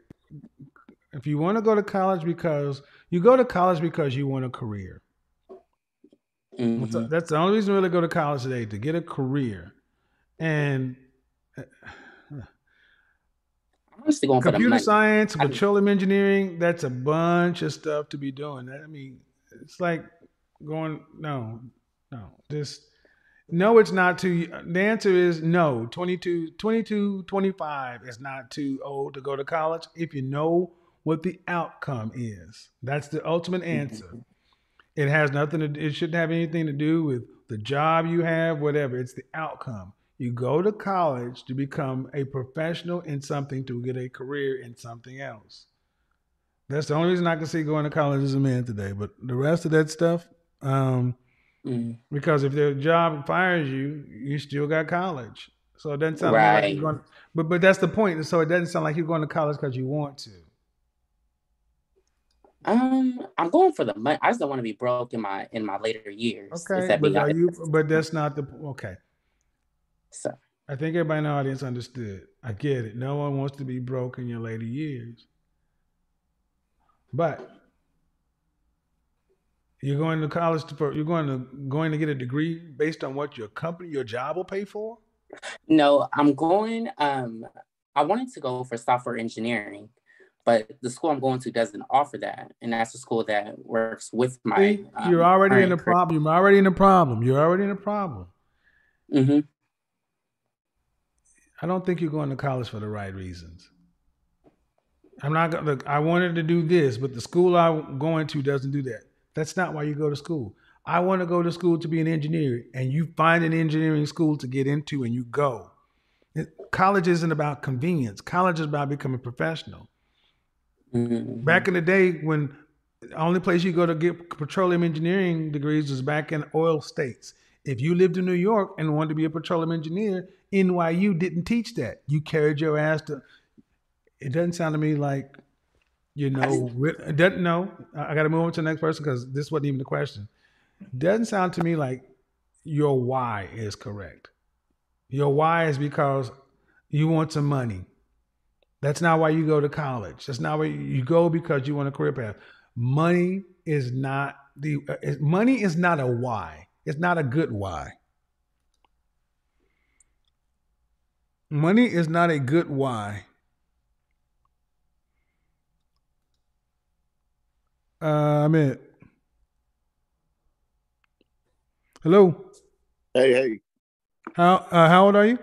If you want to go to college because you go to college because you want a career. That's, Mhm. that's the only reason really go to college today to get a career. And uh, I'm honestly going for the Computer science, I mean- petroleum engineering, that's a bunch of stuff to be doing. I mean, it's like going, no, no, just, no, it's not too, the answer is no. 22, 22, 25 is not too old to go to college if you know what the outcome is. That's the ultimate answer. It has nothing to, it shouldn't have anything to do with the job you have, whatever. It's the outcome. You go to college to become a professional in something to get a career in something else. That's the only reason I can see going to college as a man today. But the rest of that stuff, um, Mm. because if their job fires you, you still got college. So it doesn't sound like you're going. But but that's the point. So it doesn't sound like you're going to college because you want to. Um, I'm going for the money. I just don't want to be broke in my in my later years. Okay, that but are you? But that's not the okay. So, I think everybody in the audience understood. I get it. No one wants to be broke in your later years. But you're going to college to, you're going to going to get a degree based on what your company, your job will pay for. no, I'm going. Um, I wanted to go for software engineering, but the school I'm going to doesn't offer that, and that's the school that works with my. See, you're already in a problem. You're already in a problem. You're already in a problem. hmm I don't think you're going to college for the right reasons. I'm not gonna Look, I wanted to do this, but the school I'm going to doesn't do that. That's not why you go to school. I want to go to school to be an engineer, and you find an engineering school to get into, and you go. College isn't about convenience. College is about becoming professional. hmm Back in the day, when the only place you go to get petroleum engineering degrees was back in oil states. If you lived in New York and wanted to be a petroleum engineer, NYU didn't teach that. You carried your ass to. It doesn't sound to me like, you know, it doesn't know. I got to move on to the next person because this wasn't even the question. Doesn't sound to me like your why is correct. Your why is because you want some money. That's not why you go to college. That's not why you, you go because you want a career path. Money is not the uh, money is not a why. It's not a good why. Money is not a good why. Uh, I'm in. Hello. Hey, hey, How uh, how old are you?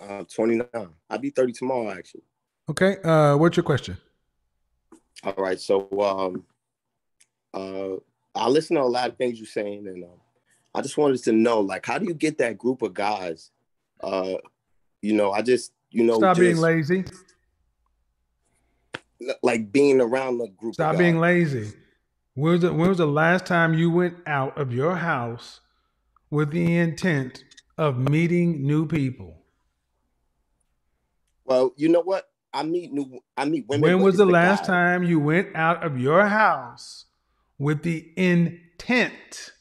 uh, 29. I'll be 30 tomorrow, actually. Okay. Uh, what's your question? All right, so um, uh, I listen to a lot of things you're saying, and um, I just wanted to know, like, how do you get that group of guys? Uh, you know, I just, you know, Stop being lazy. Like being around the group. Stop being lazy. When was, the, when was the last time you went out of your house with the intent of meeting new people? Well, you know what? I meet new, I meet women. when was the last guys. time you went out of your house with the intent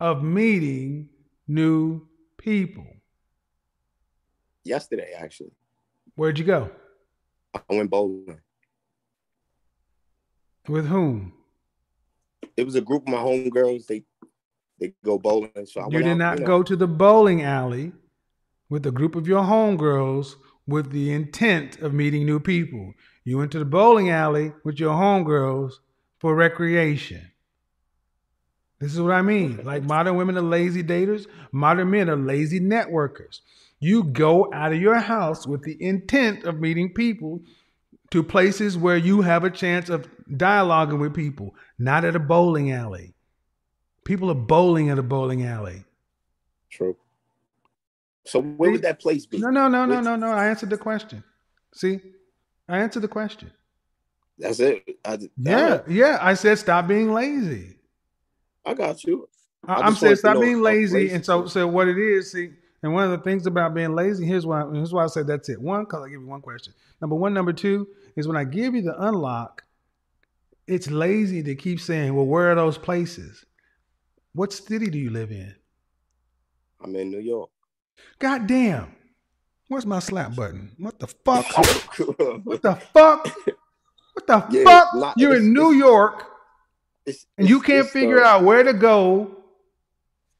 of meeting new people? Yesterday, actually, Where'd you go? I went bowling. With whom? It was a group of my homegirls. They they go bowling, so I You did out, not know. go to the bowling alley with a group of your homegirls with the intent of meeting new people. You went to the bowling alley with your homegirls for recreation. This is what I mean. Like modern women are lazy daters, modern men are lazy networkers. You go out of your house with the intent of meeting people to places where you have a chance of dialoguing with people, not at a bowling alley. People are bowling at a bowling alley. True. So where would that place be? No, no, no, no, no, no. I answered the question. See, I answered the question. That's it. I, Yeah, yeah. I said stop being lazy. I got you. I, I'm saying stop being lazy. lazy And so, so what it is, see, and one of the things about being lazy, here's why. Here's why I said that's it. One, because I give you one question. Number one, number two is when I give you the unlock. It's lazy to keep saying, "Well, where are those places?" What city do you live in? I'm in New York. God damn. Where's my slap button? What the fuck? What the fuck? What the Yeah, fuck? not- You're it's- in New it's- York and you can't figure uh, out where to go.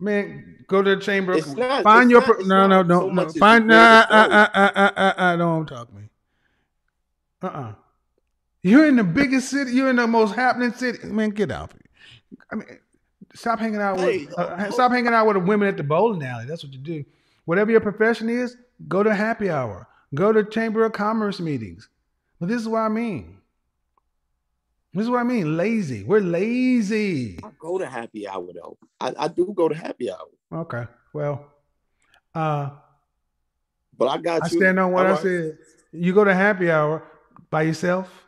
Man, go to the chamber. It's not- find it's your not- it's no, no, no, so no. Find nah, uh, uh, uh, uh, uh, uh, don't talk to me. Uh-uh. You're in the biggest city. You're in the most happening city. Man, get out. I mean, stop hanging out with uh, stop hanging out with the women at the bowling alley. That's what you do. Whatever your profession is, go to happy hour. Go to chamber of commerce meetings. But this is what I mean. This is what I mean. Lazy. We're lazy. I go to happy hour though. I, I do go to happy hour, Okay. Well, uh, but I got I you. stand on what I said. You go to happy hour by yourself,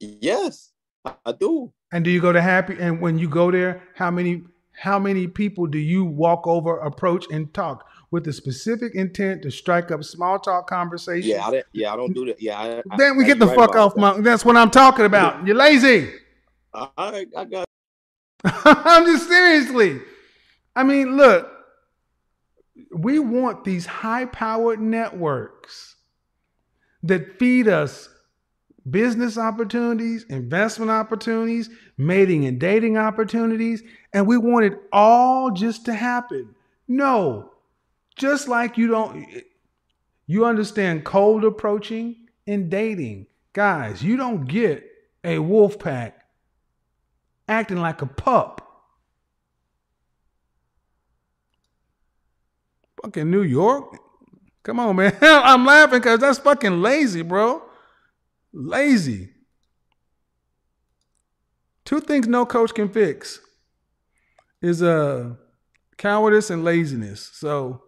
Yes, I, I do. and do you go to happy? And when you go there, how many how many people do you walk over, approach, and talk with the specific intent to strike up small talk conversation? Yeah, I, yeah, I don't do that. Yeah, I, I- Then we that's get the right fuck off that. my. That's what I'm talking about. You're lazy. I, I, I got. I'm just seriously. I mean, look, we want these high powered networks that feed us business opportunities, investment opportunities, mating and dating opportunities, and we want it all just to happen. No, just like you don't, you understand cold approaching and dating. Guys, you don't get a wolf pack acting like a pup. Fucking New York. Come on, man. I'm laughing because that's fucking lazy, bro. Lazy. Two things no coach can fix is uh cowardice and laziness. So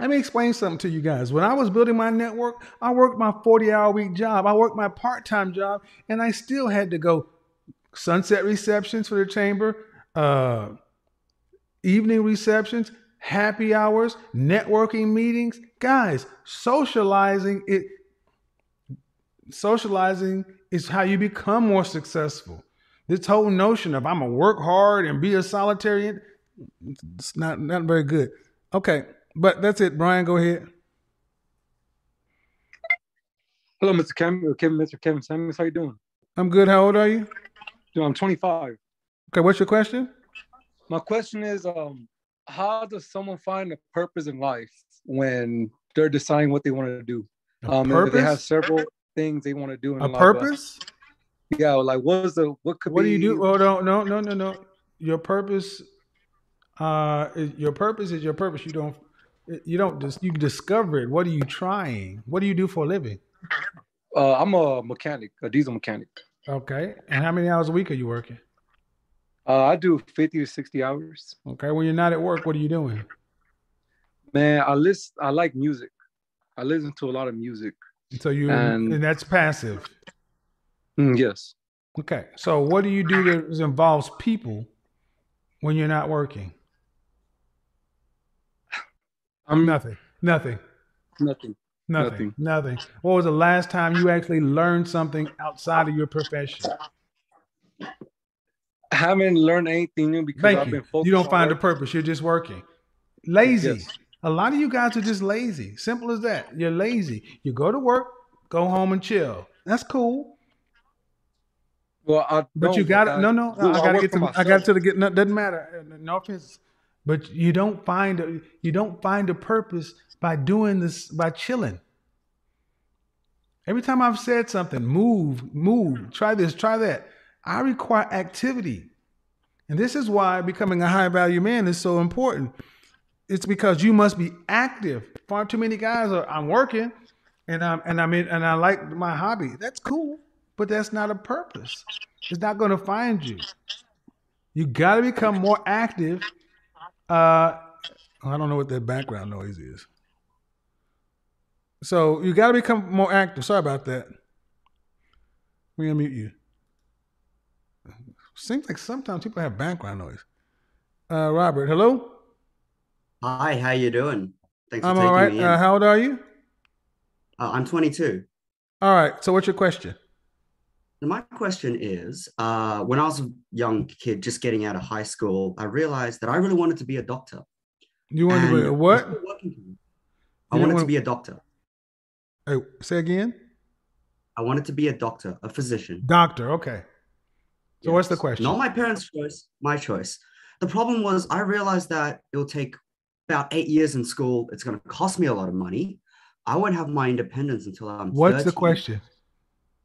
let me explain something to you guys. When I was building my network, I worked my 40 hour week job. I worked my part time job, and I still had to go sunset receptions for the chamber, uh, evening receptions, happy hours, networking meetings. Guys, socializing it socializing is how you become more successful. This whole notion of I'm gonna work hard and be a solitarian, it's not not very good. Okay, but that's it. Brian, go ahead. Hello, Mr. Kevin, Kevin, Mr. Kevin Samuels. How you doing? I'm good. How old are you? Dude, I'm 25. Okay, what's your question? My question is, um, how does someone find a purpose in life when they're deciding what they want to do? A Um, and they have several things they want to do in A life. purpose? Yeah, like what's the what could What do you do? Oh no, no, no, no, no. Your purpose, uh, is, your purpose is your purpose. You don't, you don't just you discover it. What are you trying? What do you do for a living? Uh, I'm a mechanic, a diesel mechanic. Okay, and how many hours a week are you working? Uh, I do 50 to 60 hours. Okay, when you're not at work, what are you doing? Man, I list. I like music. I listen to a lot of music. So you And- and that's passive. Mm, yes. Okay, so what do you do that involves people when you're not working? I'm Nothing. Nothing. nothing. Nothing. Nothing. Nothing. What was the last time you actually learned something outside of your profession? I haven't learned anything new because Thank I've you. been focused. You don't on find a purpose. You're just working. Lazy. Yes. A lot of you guys are just lazy. Simple as that. You're lazy. You go to work, go home and chill. That's cool. Well, I But you got to I- no, no. Dude, I gotta get to. I myself. got to the get. No, doesn't matter. No offense, but you don't find a, you don't find a purpose by doing this by chilling. Every time I've said something, move, move, try this, try that. I require activity, and this is why becoming a high value man is so important. It's because you must be active. Far too many guys are. I'm working, and I'm and I'm in, and I like my hobby. That's cool, but that's not a purpose. It's not going to find you. You got to become more active. Uh, I don't know what that background noise is. So you got to become more active. Sorry about that. We're gonna mute you. Seems like sometimes people have background noise. Uh, Robert, hello. Hi, how you doing? Thanks for I'm taking all right. me in. Uh, how old are you? Uh, I'm 22. All right. So what's your question? My question is, uh, when I was a young kid just getting out of high school, I realized that I really wanted to be a doctor. You want to be And a I what? started working towards it. You I wanted wanna- to be a doctor. Hey, say again. I wanted to be a doctor, a physician. Doctor. Okay. So what's the question? Not my parents' choice, my choice. The problem was I realized that it will take about eight years in school. It's going to cost me a lot of money. I won't have my independence until I'm What's the question?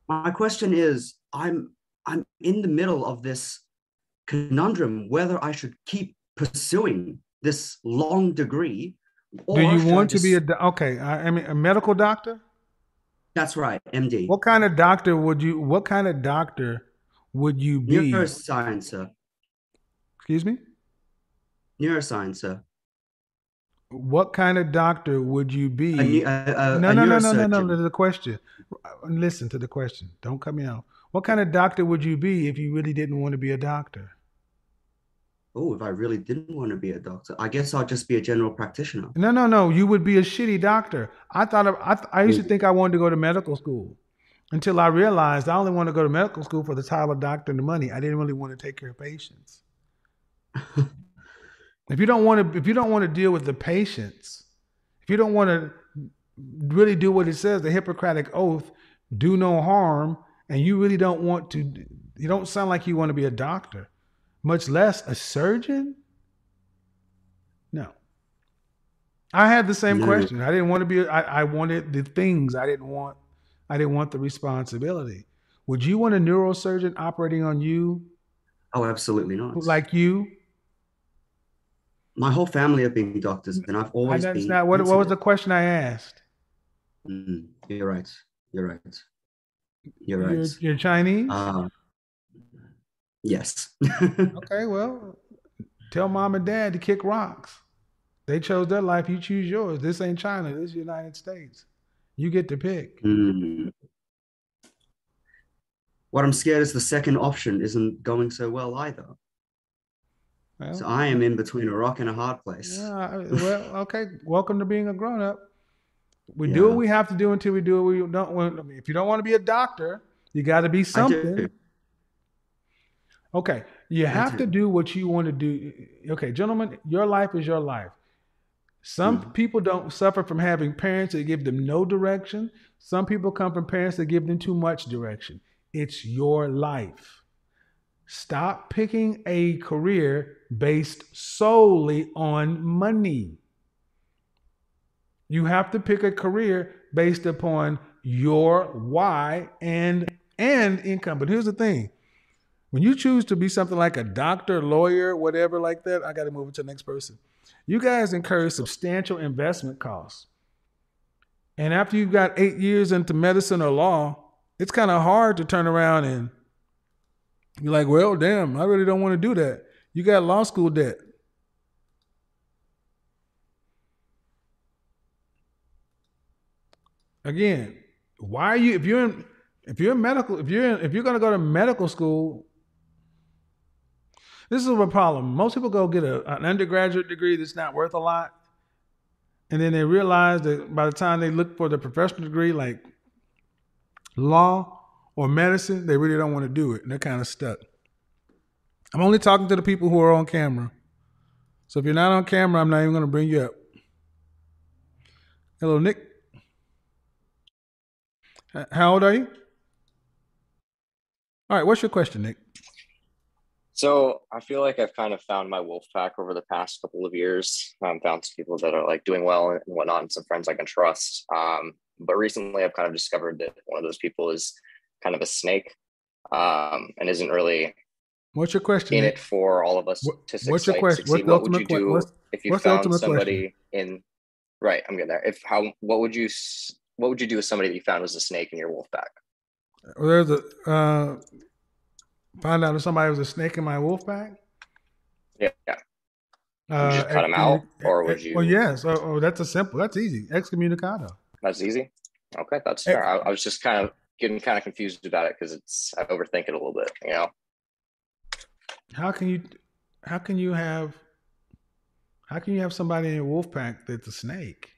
My question is, I'm I'm in the middle of this conundrum whether I should keep pursuing this long degree or Do you want to be a just- do- okay? I, I mean, a medical doctor. That's right, MD. What kind of doctor would you? What kind of doctor would you be? Neuroscience, sir. Excuse me. Neuroscience, sir. What kind of doctor would you be? A, a, a, no, no, no, no, no, no. There's a question. Listen to the question. Don't cut me out. What kind of doctor would you be if you really didn't want to be a doctor? Oh, if I really didn't want to be a doctor, I guess I'll just be a general practitioner. No, no, no. You would be a shitty doctor. I thought of, I, I used to mm-hmm. think I wanted to go to medical school until I realized I only want to go to medical school for the title of doctor and the money. I didn't really want to take care of patients. if you don't want to, if you don't want to deal with the patients, if you don't want to really do what it says, the Hippocratic oath, do no harm, and you really don't want to, you don't sound like you want to be a doctor, much less a surgeon. No. I had the same No. question. I didn't want to be. I, I wanted the things. I didn't want. I didn't want the responsibility. Would you want a neurosurgeon operating on you, Oh, absolutely not. like you? My whole family have been doctors, and I've always that's been. not what. What was the question I asked? Mm, you're right. You're right. You're You're, right. you're Chinese. Uh, yes. okay, well, tell mom and dad to kick rocks. They chose their life. You choose yours. This ain't China. This is the United States. You get to pick. Mm. What I'm scared is the second option isn't going so well either. Well, So I am in between a rock and a hard place. Yeah, well, okay. Welcome to being a grown up. We do what we have to do until we do what we don't want. I mean, if you don't want to be a doctor, you got to be something. Okay, you I have to do what you want to do. Okay, gentlemen, your life is your life. Some Mm. people don't suffer from having parents that give them no direction. Some people come from parents that give them too much direction. It's your life. Stop picking a career based solely on money. You have to pick a career based upon your why and and income. But here's the thing. When you choose to be something like a doctor, lawyer, whatever like that, I got to move it to the next person. You guys incur substantial investment costs. And after you've got eight years into medicine or law, it's kind of hard to turn around and you're like, well, damn, I really don't want to do that. You got law school debt. Again, why are you if you're in if you're in medical if you're in, if you're going to go to medical school this is a problem. Most people go get a, an undergraduate degree that's not worth a lot and then they realize that by the time they look for the professional degree like law or medicine they really don't want to do it and they're kind of stuck. I'm only talking to the people who are on camera. So if you're not on camera i'm not even going to bring you up. Hello nick? How old are you? All right what's your question nick So I feel like I've kind of found my wolf pack over the past couple of years. Um, found some people that are like doing well and whatnot, and some friends I can trust. Um, but recently, I've kind of discovered that one of those people is kind of a snake, um, and isn't really what's your question in nick it for all of us What- to what's your question? What's succeed. the What would you do what's- if you what's found somebody in? Right, I'm getting there. If how what would you what would you do with somebody that you found was a snake in your wolf pack? Well, There's a uh, find out if somebody was a snake in my wolf pack. Yeah, yeah. Uh, just cut 'em out, or would you- Well, yes. Oh, oh, that's a simple. That's easy. Excommunicado. That's easy. Okay, that's Eh. fair. I, I was just kind of getting kind of confused about it because it's I overthink it a little bit. You know. How can you? How can you have? How can you have somebody in your wolf pack that's a snake?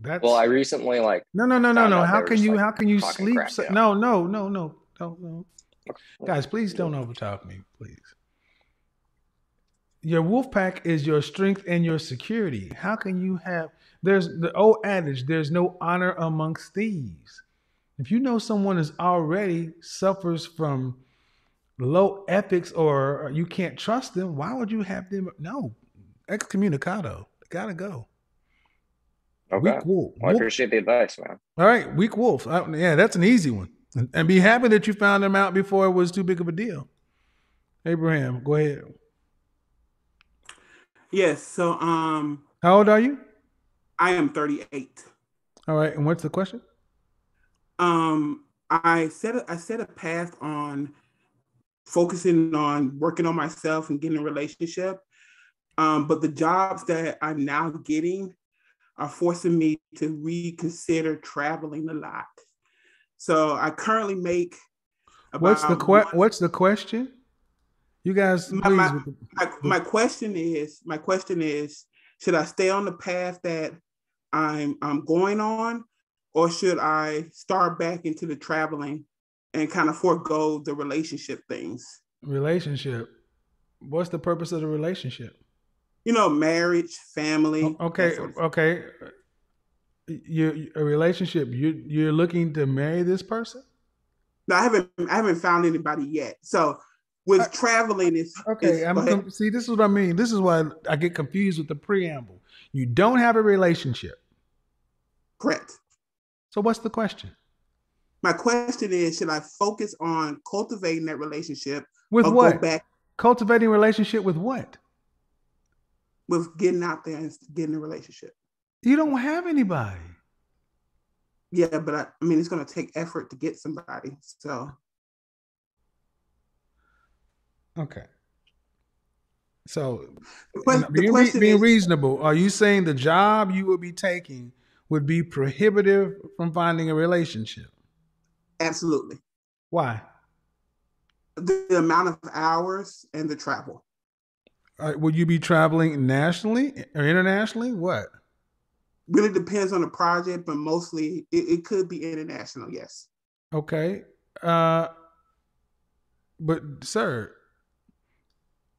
That's Well, I recently like no, no, no, no, no. How can you? how can you sleep? crap, yeah. No, no, no, no, no, no. Guys, please don't overtalk me, please. Your wolf pack is your strength and your security. How can you have? There's the old adage: "There's no honor amongst thieves." If you know someone is already suffers from low ethics or you can't trust them, why would you have them? No, excommunicado. Gotta go. Okay. Weak wolf. Well, I appreciate the advice, man. All right, weak wolf. Uh, yeah, that's an easy one. And, and be happy that you found them out before it was too big of a deal. Abraham, go ahead. Yes. So um, How old are you? I am 38. All right, and what's the question? Um, I set a, I set a path on focusing on working on myself and getting a relationship. Um, but the jobs that I'm now getting are forcing me to reconsider traveling a lot. So I currently make What's the que- What's the question? You guys, my, please. my, the- my, my question is my question is should I stay on the path that I'm I'm going on or should I start back into the traveling and kind of forego the relationship things relationship. What's the purpose of the relationship? you know marriage family Okay, sort of- okay. You a relationship. You you're looking to marry this person. no I haven't I haven't found anybody yet so with uh, traveling it's Okay, I'm see. This is what I mean. This is why I get confused with the preamble. You don't have a relationship. correct So what's the question? my question is should I focus on cultivating that relationship With or go what? back Cultivating relationship with what? with getting out there and getting a relationship You don't have anybody. Yeah, but I, I mean, it's going to take effort to get somebody. So Okay. So The que- and the being, re- being is- reasonable, are you saying the job you would be taking would be prohibitive from finding a relationship? absolutely, Why? the, the amount of hours and the travel. Uh, would you be traveling nationally or internationally? What? Really depends on the project, but mostly it, it could be international. Yes. Okay. Uh, but sir,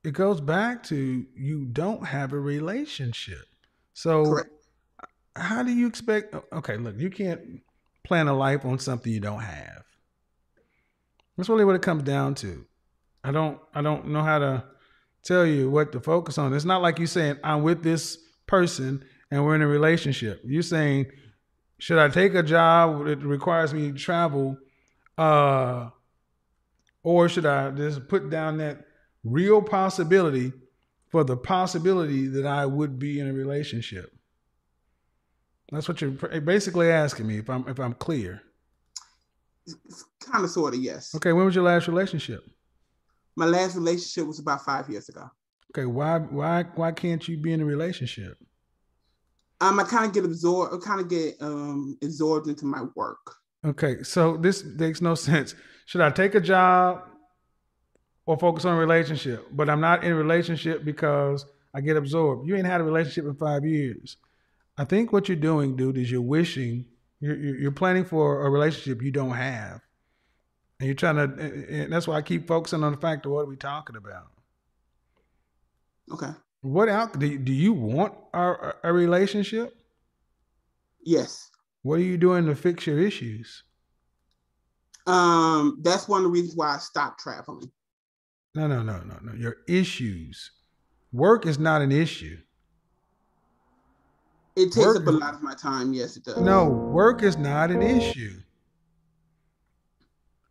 it goes back to you don't have a relationship. So Correct. how do you expect okay, look, you can't plan a life on something you don't have. That's really what it comes down to. I don't I don't know how to tell you what to focus on. It's not like you saying I'm with this person and we're in a relationship. You're saying should I take a job that requires me to travel uh or should I just put down that real possibility for the possibility that I would be in a relationship? That's what you're basically asking me if I'm if I'm clear. it's Kind of, sort of, yes. Okay, when was your last relationship? My last relationship was about five years ago. Okay, why why why can't you be in a relationship? Um, I kind of get absorbed, I kind of get um absorbed into my work. Okay, so this makes no sense. Should I take a job or focus on a relationship? But I'm not in a relationship because I get absorbed. You ain't had a relationship in five years. I think what you're doing, dude, is you're wishing you're you're planning for a relationship you don't have, and you're trying to. And that's why I keep focusing on the fact of what are we talking about. Okay. What out do do you want a, a relationship? Yes. What are you doing to fix your issues? Um, that's one of the reasons why I stopped traveling. No, no, no, no, no. Your issues. Work is not an issue. It takes Work up a lot of my time. Yes, it does. No, work is not an issue.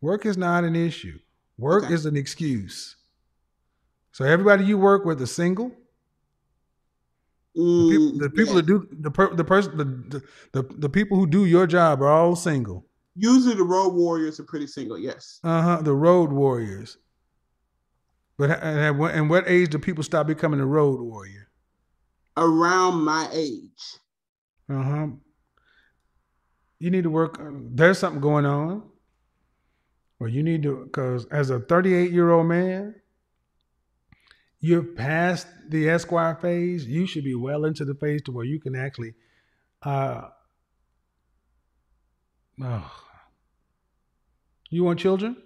Work is not an issue. Work Okay. is an excuse. So everybody you work with is single. The people, Mm, the people yeah. that do the per, the person the, the the the people who do your job are all single. Usually the road warriors are pretty single. Yes. Uh huh. The road warriors. But at, at what- and what age do people stop becoming a road warrior? Around my age. Uh huh. You need to work. There's something going on. Well, you need to, because as a 38 year old man, you're past the Esquire phase. You should be well into the phase to where you can actually, uh, oh. you want children?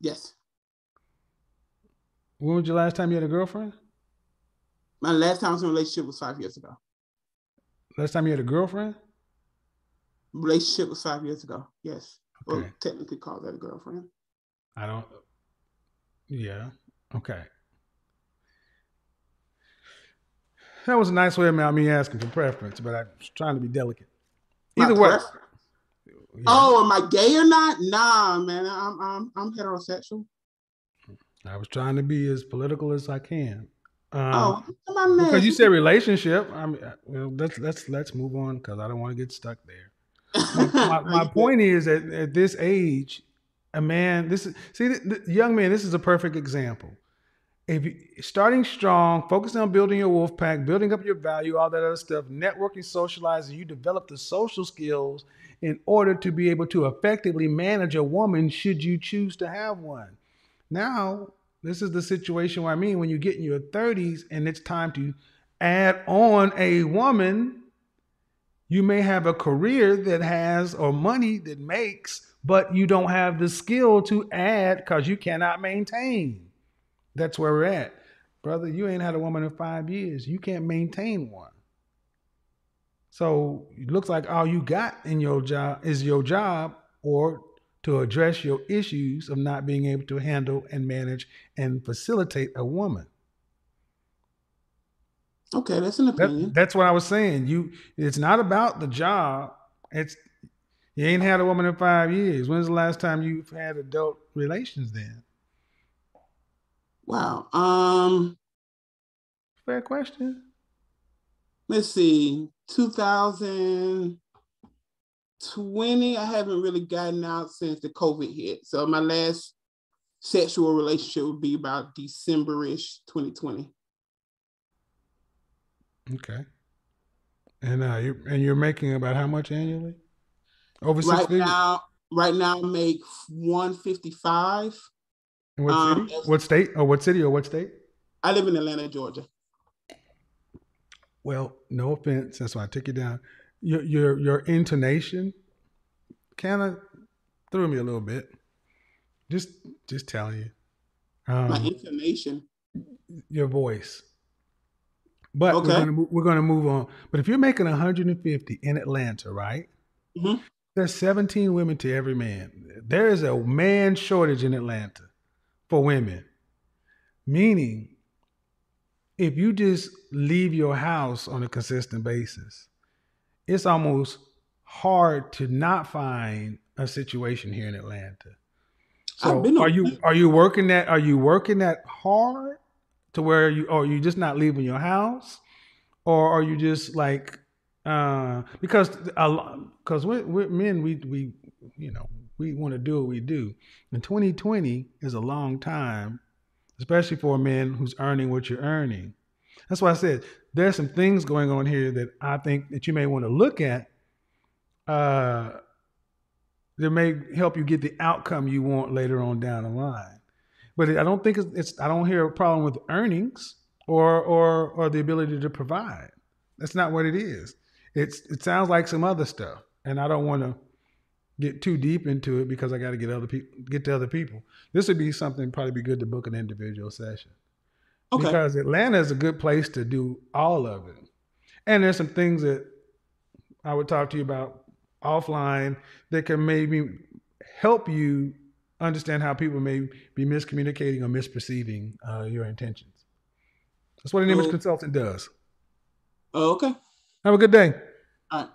Yes. When was your last time you had a girlfriend? My last time I was in a relationship was five years ago. Last time you had a girlfriend? Relationship was five years ago. Yes. Well, Okay. technically call that a girlfriend. I don't. Yeah. Okay. That was a nice way of me asking for preference, but I was trying to be delicate. My Either way, preference? Oh, am I gay or not? Nah, man. I'm I'm I'm heterosexual. I was trying to be as political as I can. Um, oh, my man. because you said relationship. I mean, uh, well, let's let's let's move on because I don't want to get stuck there. my, my point is that at this age, a man. This is see, the, the young man. This is a perfect example. If you starting strong, focusing on building your wolf pack, building up your value, all that other stuff, networking, socializing, you develop the social skills in order to be able to effectively manage a woman should you choose to have one. Now, this is the situation where I mean when you get in your 30s and it's time to add on a woman, you may have a career that has or money that makes, but you don't have the skill to add because you cannot maintain. That's where we're at. Brother, you ain't had a woman in five years. You can't maintain one. So it looks like all you got in your job is your job or to address your issues of not being able to handle and manage and facilitate a woman. Okay, that's an That- opinion. that's what I was saying. You it's not about the job. It's you ain't had a woman in five years. When's the last time you've had adult relations then? Wow. Um, fair question. Let's see. 2020, I haven't really gotten out since the COVID hit. So my last sexual relationship would be about December-ish 2020. Okay. And uh you and you're making about how much annually? Over six Right figures? now, right now I make 155. In what um, city? What state? Or what city or what state? I live in Atlanta, Georgia. Well, no offense. That's why I took you down. Your your your intonation kind of threw me a little bit. Just just telling you. My Um, intonation. your voice. But Okay. we're gonna we're gonna move on. But if you're making 150 in Atlanta, right? Mhm. There's 17 women to every man. There is a man shortage in Atlanta for women. Meaning, if you just leave your house on a consistent basis, it's almost hard to not find a situation here in Atlanta. So I've been are you are you working that are you working that hard to where you or you just not leaving your house or are you just like uh because because we're, we're men we we you know we want to do what we do. And 2020 is a long time especially for a man who's earning what you're earning. That's why i said there's some things going on here that i think that you may want to look at uh that may help you get the outcome you want later on down the line. But i don't think it's, it's i don't hear a problem with earnings or or or the ability to provide. That's not what it is. It's it sounds like some other stuff and i don't want to get too deep into it because i got to get other people get to other people this would be something probably be good to book an individual session Okay. because atlanta is a good place to do all of it and there's some things that i would talk to you about offline that can maybe help you understand how people may be miscommunicating or misperceiving uh, your intentions that's what an image consultant does Oh, okay. have a good day. All right.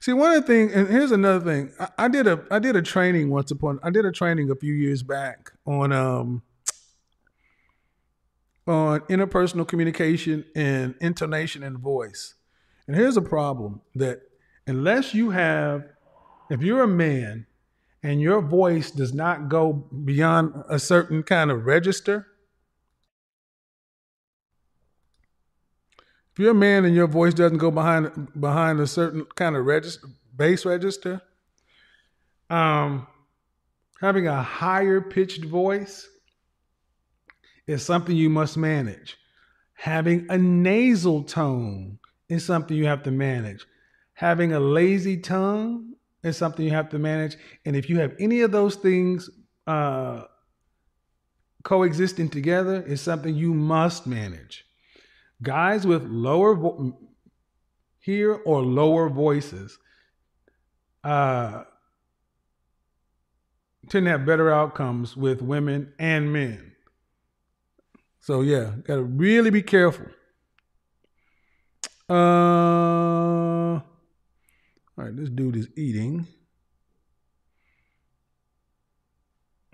See, one of the things, and here's another thing. I, I did a I did a training once upon. I did a training a few years back on um on interpersonal communication and intonation and voice. And here's a problem that unless you have, if you're a man and your voice does not go beyond a certain kind of register, if you're a man and your voice doesn't go behind behind a certain kind of register bass register, um, having a higher pitched voice is something you must manage. Having a nasal tone is something you have to manage. Having a lazy tongue is something you have to manage. And if you have any of those things uh, coexisting together, is something you must manage. Guys with lower vo- here or lower voices uh, tend to have better outcomes with women and men. So yeah, gotta really be careful. Uh, all right, this dude is eating.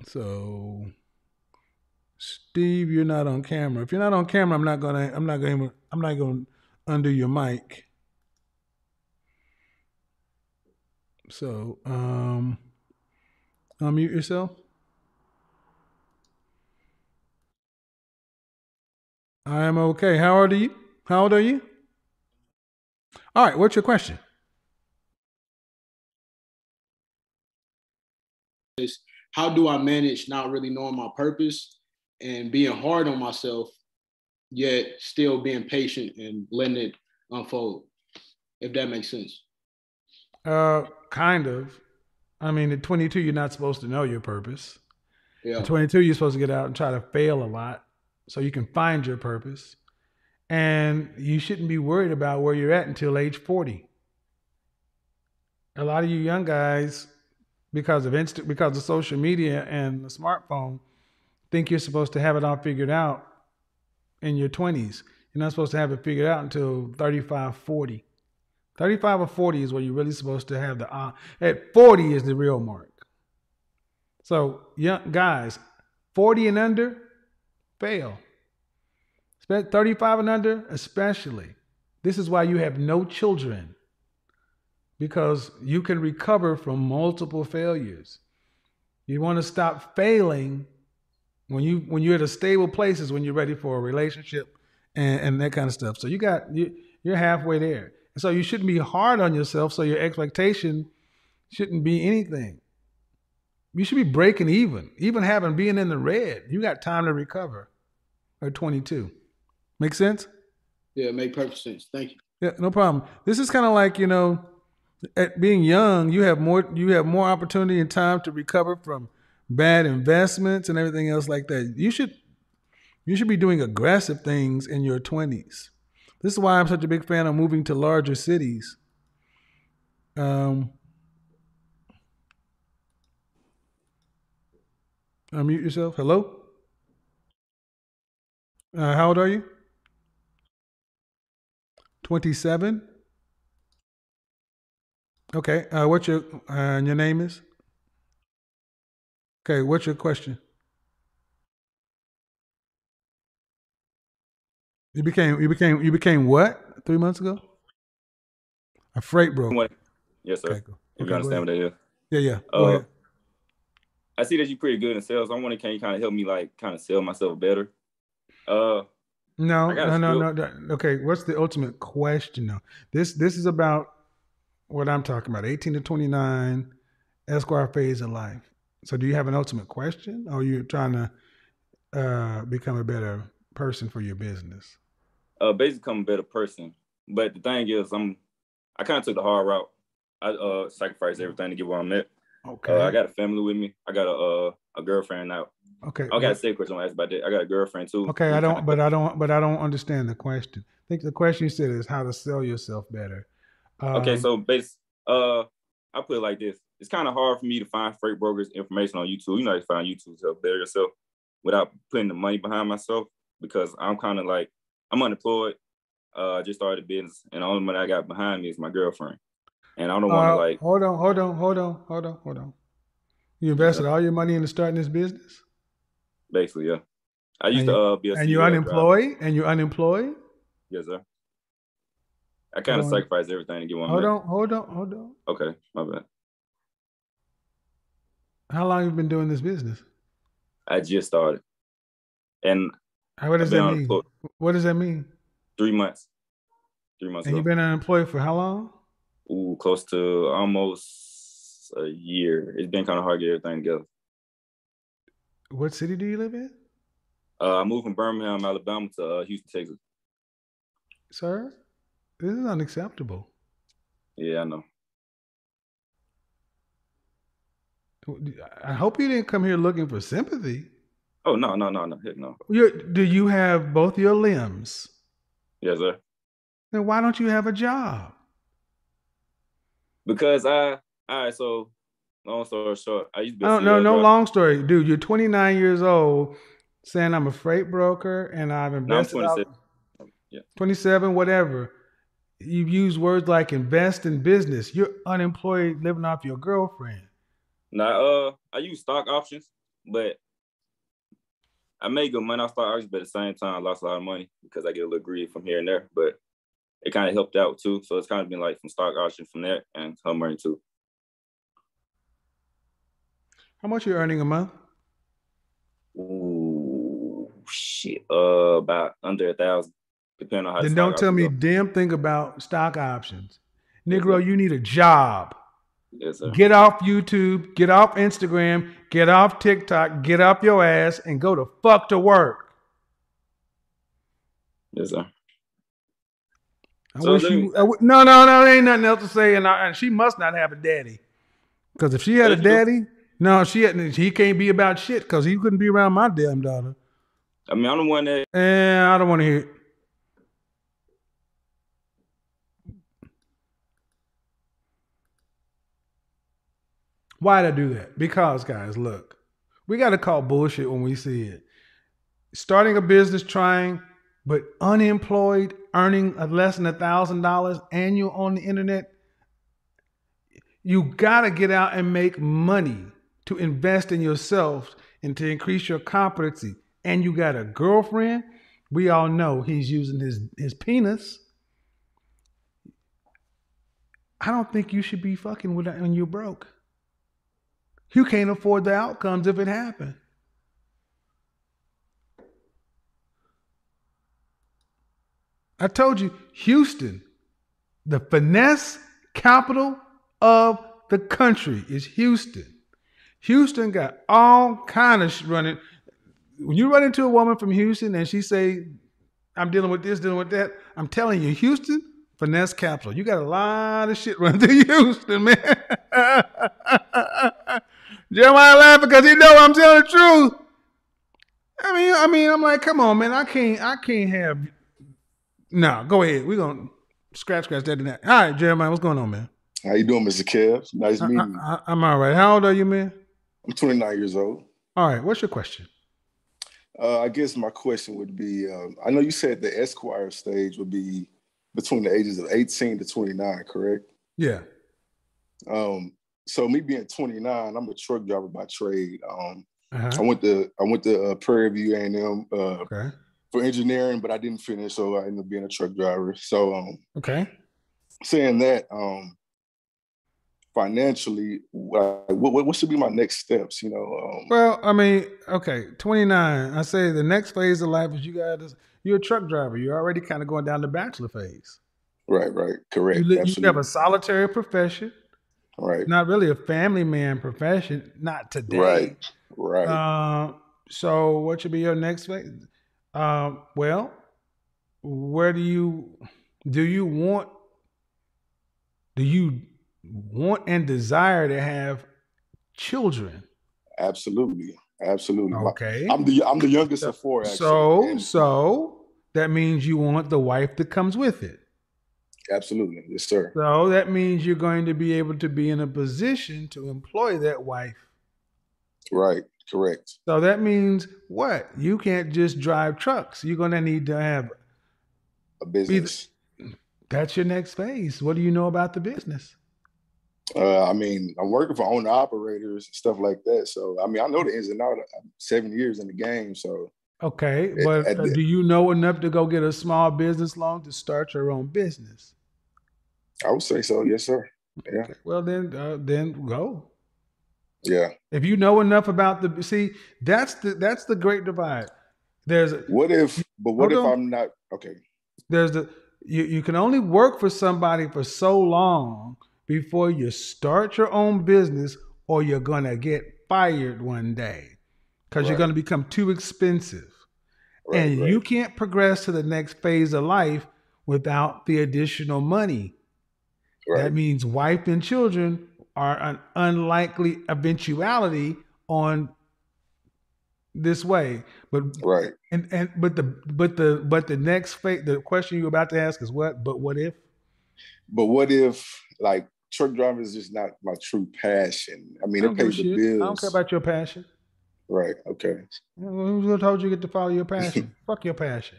So, Steve, you're not on camera. If you're not on camera, I'm not gonna. I'm not gonna. I'm not gonna undo your mic. So, um, unmute yourself. I am okay. How old are you? How old are you? All right. What's your question? how do I manage not really knowing my purpose and being hard on myself, yet still being patient and letting it unfold, if that makes sense. Uh, kind of. I mean, at 22, you're not supposed to know your purpose. Yeah. At 22, you're supposed to get out and try to fail a lot so you can find your purpose. And you shouldn't be worried about where you're at until age 40. A lot of you young guys, because of instant, because of social media and the smartphone, think you're supposed to have it all figured out in your 20s. You're not supposed to have it figured out until 35, 40. 35 or 40 is where you're really supposed to have the uh, at 40 is the real mark. So, young guys, 40 and under, fail. Spe- 35 and under, especially. This is why you have no children because you can recover from multiple failures. You want to stop failing when you when you're at a stable place is when you're ready for a relationship and, and that kind of stuff. So you got you you're halfway there. And so you shouldn't be hard on yourself. So your expectation shouldn't be anything. You should be breaking even, even having being in the red. You got time to recover. At 22, make sense? Yeah, make perfect sense. Thank you. Yeah, no problem. This is kind of like you know, at being young, you have more you have more opportunity and time to recover from bad investments and everything else like that. You should you should be doing aggressive things in your 20s. This is why I'm such a big fan of moving to larger cities. Um, unmute yourself. Hello. Uh, how old are you? 27. Okay. Uh, what's your uh, your name is? Okay. What's your question? You became you became you became what three months ago? A freight broker. Yes, sir. Okay, If okay, you understand what that is. Yeah, yeah. Uh. I see that you're pretty good in sales. I wonder, can you kind of help me, like, kind of sell myself better? Uh, No, no, no, no, no. Okay, what's the ultimate question though? This this is about what I'm talking about. 18 to 29, Esquire phase of life. So do you have an ultimate question or are you trying to uh, become a better person for your business? uh, basically become a better person. But the thing is, I'm, I kind of took the hard route. I uh sacrificed everything to get where I'm at. Okay. Uh, I got a family with me. I got a uh, a girlfriend now. Okay. I got a second question I want to ask about that. I got a girlfriend too. Okay, I don't but I don't but I don't understand the question. I think the question you said is how to sell yourself better. okay, Um, so base uh I put it like this. It's kind of hard for me to find freight brokers information on YouTube. You know you find YouTube to help better yourself without putting the money behind myself because I'm kind of like I'm unemployed. Uh I just started a business and the only money I got behind me is my girlfriend. And I don't want to Uh, like hold on, hold on, hold on, hold on, hold on. You invested all your money into starting this business, basically, yeah. I used and, to uh be a and you're CDL driver. unemployed, and you're unemployed. Yes, sir. I kind of sacrificed everything to get one. Hold back. on, hold on, hold on. Okay, my bad. How long you been doing this business? I just started, and How- What does that mean? What does that mean? three months. Three months And ago. you've been unemployed for how long? Ooh, close to almost a year. It's been kind of hard to get everything together. What city do you live in, Uh, I moved from Birmingham, Alabama to uh, Houston, Texas. sir? This is unacceptable. Yeah, I know. I hope you didn't come here looking for sympathy. Oh no, no, no, no, heck no. you do you have both your limbs? Yes, sir. Then why don't you have a job? Because I, all right. So, long story short, I used to be. No, no, no long story, dude. You're 29 years old. saying I'm a freight broker and I've No, I'm invested all- 27. Yeah. 27, whatever. You use words like invest in business. You're unemployed living off your girlfriend. Now, uh, I use stock options, but I made good money on stock options, but at the same time, I lost a lot of money because I get a little greedy from here and there. But it kind of helped out too. So it's kind of been like from stock options from there and home money too. How much are you earning a month? Ooh, shit. Uh, about under a thousand, depending on how. Then don't tell me options damn thing about stock options. Negro, you need a job. Yes, sir. Get off YouTube, get off Instagram, get off TikTok, get off your ass and go to fuck to work. Yes, sir. I So wish you. me- I w- no, no, no. There ain't nothing else to say, and, I, and she must not have a daddy. Because if she had a daddy, no, she had, he can't be about shit. Because he couldn't be around my damn daughter. I mean, I'm the one that And I don't want to hear it. Why'd I do that? Because, guys, look, we got to call bullshit when we see it. Starting a business, trying, but unemployed, earning less than a thousand dollars annual on the internet. You got to get out and make money to invest in yourself and to increase your competency. And you got a girlfriend. We all know he's using his his penis. I don't think you should be fucking with that when you're broke. You can't afford the outcomes if it happened. I told you, Houston, the finesse capital of the country is Houston. Houston got all kind of running. When you run into a woman from Houston and she say, "I'm dealing with this, dealing with that," I'm telling you, Houston, finesse capital. You got a lot of shit running through Houston, man. Jeremiah laughing because he know I'm telling the truth. I mean, I mean, I'm like, come on, man. I can't, I can't have. No, go ahead. We're gonna scratch, scratch that and that. All right, Jeremiah, what's going on, man? How you doing, Mr. Kev? Nice I, meeting you. I, I'm all right. How old are you, man? I'm 29 years old. All right. What's your question? Uh, I guess my question would be: um, I know you said the Esquire stage would be between the ages of 18 to 29, correct? Yeah. Um, so me being 29, I'm a truck driver by trade. Um, Uh-huh. I went to I went to uh, Prairie View A&M uh, Okay. for engineering, but I didn't finish, so I ended up being a truck driver. So um, Okay. saying that, um, financially, what, what what should be my next steps? You know, um, Well, I mean, okay, 29. I say the next phase of life is you got to, you're a truck driver. You're already kind of going down the bachelor phase. right, right, correct, You, li- you have a solitary profession, right, not really a family man profession, not today. right, right. Uh, so, what should be your next phase? Um, well, where do you do you want do you want and desire to have children? Absolutely, absolutely. Okay. I'm the I'm the youngest of four. Actually. So, so that means you want the wife that comes with it. Absolutely, yes, sir. So that means you're going to be able to be in a position to employ that wife. Right, correct. So that means what? You can't just drive trucks. You're going to need to have a business. That's your next phase. What do you know about the business? Uh, I mean, I'm working for owner operators and stuff like that. So, I mean, I know the ins and outs. I'm seven years in the game, so Okay, but at uh, the- do you know enough to go get a small business loan to start your own business? I would say so. Yes, sir. Yeah, Well, then, uh, then go. yeah. If you know enough about the see, that's the that's the great divide. There's a, What if? But what if on. I'm not okay? there's the you, you can only work for somebody for so long before you start your own business or you're gonna get fired one day because you're gonna become too expensive Right, and right. you can't progress to the next phase of life without the additional money Right. that means wife and children are an unlikely eventuality on this way but Right. and and but the but the but the next phase the question you're about to ask is what but what if But what if like truck driving is just not my true passion? I mean, it pays the bills. I don't care about your passion. Right. Okay. Who told you get to follow your passion? Fuck your passion.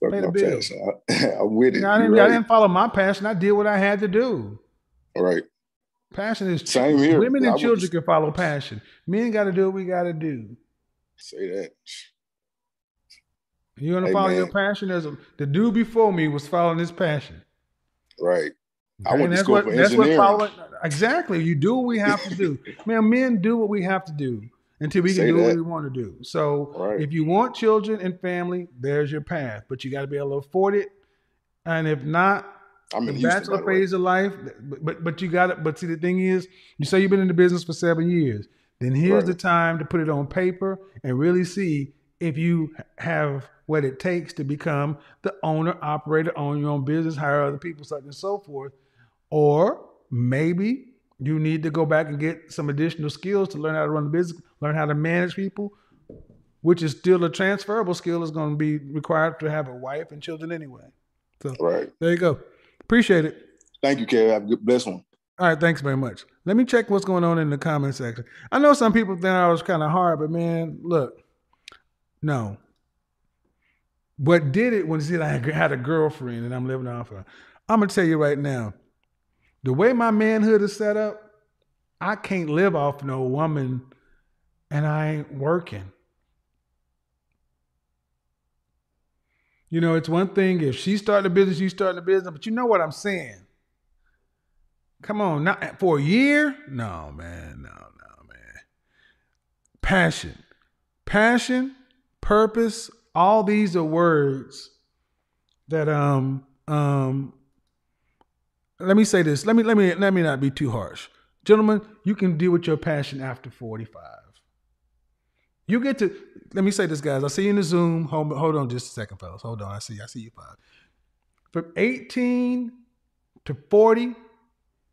Fuck Pay the my bills. passion. I, I'm with it. I didn't. I didn't follow my passion. I did what I had to do. Right. Passion is Same here. Women and would children can follow passion. Men got to do what we got to do. Say that. You want to Hey, follow man. your passion? As a, the dude before me was following his passion. Right. I Okay, went and to school what, for that's what engineering. following. Exactly. You do what we have to do. Man, men do what we have to do until we can Say do what we want to do. So Right. if you want children and family, there's your path. But you got to be able to afford it. And if not, I'm the in Houston, bachelor phase of life. But but, but you got it. But see, the thing is, you say you've been in the business for seven years. Then here's Right. the time to put it on paper and really see if you have what it takes to become the owner, operator, own your own business, hire other people, such and so forth. Or maybe you need to go back and get some additional skills to learn how to run the business, learn how to manage people, which is still a transferable skill. is going to be required to have a wife and children anyway. So Right. there you go. Appreciate it. Thank you, Kev. Have a good bless one. All right, thanks very much. Let me check what's going on in the comment section. I know some people think I was kind of hard, but man, look, no. What did it when see I had a girlfriend and I'm living off her? I'm gonna tell you right now, the way my manhood is set up, I can't live off no woman, and I working. You know, it's one thing if she's starting a business, you starting a business, but you know what I'm saying. Come on, not for a year? No, man, no, no, man. Passion, passion, purpose. All these are words that um um. Let me say this. Let me let me let me not be too harsh, gentlemen. You can deal with your passion after forty five. You get to let me say this, guys. I see you in the Zoom. Hold, hold on just a second, fellas. Hold on. I see. I see you five. From 18 to 40,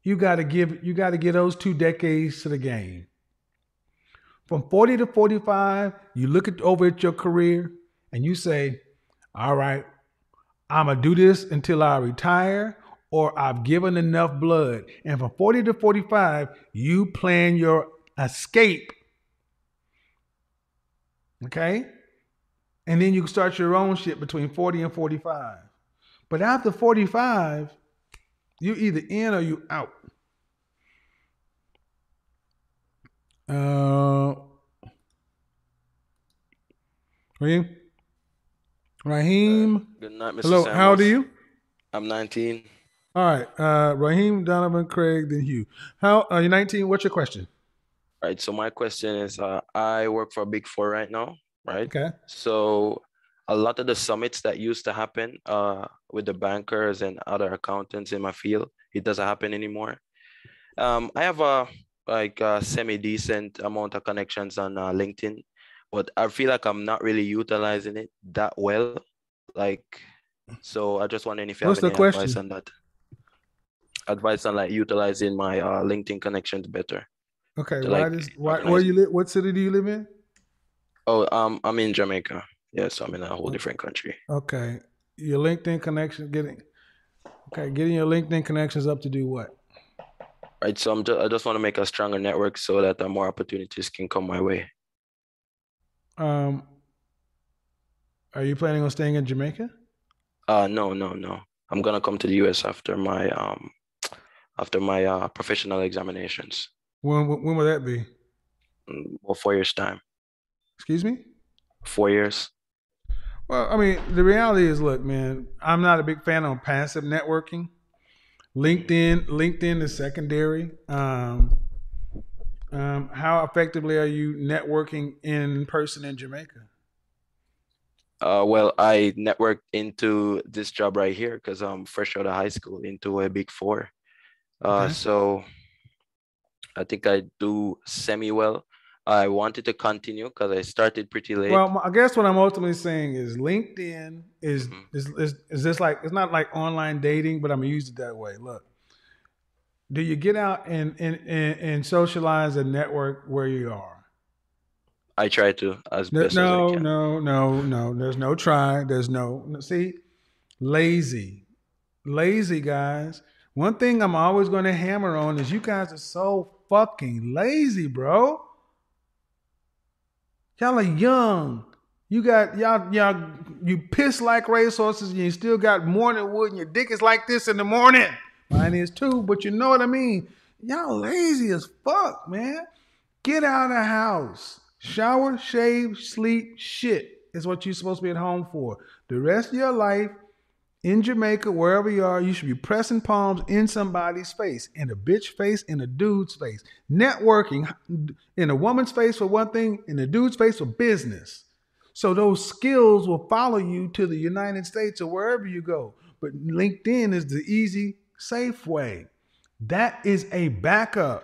you gotta give you gotta give those two decades to the game. From 40 to 45, you look at over at your career and you say, All right, I'm gonna do this until I retire, or I've given enough blood. And from 40 to 45, you plan your escape Okay? And then you can start your own shit between 40 and 45. But after 45, you're either in or you out. Uh Raheem? Raheem? Good night, Mr. Hello, how old are you? I'm 19. All right. Uh Raheem, Donovan, Craig, then Hugh. How are you 19? What's your question? Right. So my question is, uh, I work for Big Four right now, right? Okay. So a lot of the summits that used to happen uh, with the bankers and other accountants in my field, it doesn't happen anymore. Um, I have a like a semi-decent amount of connections on uh, LinkedIn, but I feel like I'm not really utilizing it that well. Like, so I just wondering if you What's have any advice on that. Advice on like utilizing my uh, LinkedIn connections better. Okay. Why like, does why where you live what city do you live in? Oh, um, I'm in Jamaica. Yeah, so I'm in a whole different country. Okay. Your LinkedIn connection getting okay, getting your LinkedIn connections up to do what? Right. So I'm just, I just want to make a stronger network so that more opportunities can come my way. Um are you planning on staying in Jamaica? Uh, no, no, no. I'm gonna come to the US after my um, after my uh professional examinations. When when will that be? Well, four years time. Excuse me? Four years. Well, I mean, the reality is, look, man, I'm not a big fan of passive networking. LinkedIn, LinkedIn is secondary. Um, um, how effectively are you networking in person in Jamaica? Uh, well, I networked into this job right here because I'm fresh out of high school into a big four. Uh, Okay. so I think I do semi well. I wanted to continue because I started pretty late. Well, I guess what I'm ultimately saying is LinkedIn is mm-hmm. is is, is this like it's not like online dating, but I'm gonna use it that way. Look, do you get out and and and, and socialize and network where you are? I try to as No, best as I no, can. no, no, no. There's no try. There's no no- see, lazy, lazy guys. One thing I'm always going to hammer on is you guys are so fucking lazy, bro. Y'all are young. You got y'all y'all you piss like racehorses and you still got morning wood and your dick is like this in the morning. Mine is too, but you know what I mean. Y'all lazy as fuck, man. Get out of the house. Shower, shave, sleep, shit is what you're supposed to be at home for. The rest of your life in Jamaica, wherever you are, you should be pressing palms in somebody's face, in a bitch face, in a dude's face. Networking in a woman's face for one thing, in a dude's face for business. So those skills will follow you to the United States or wherever you go. But LinkedIn is the easy, safe way. That is a backup.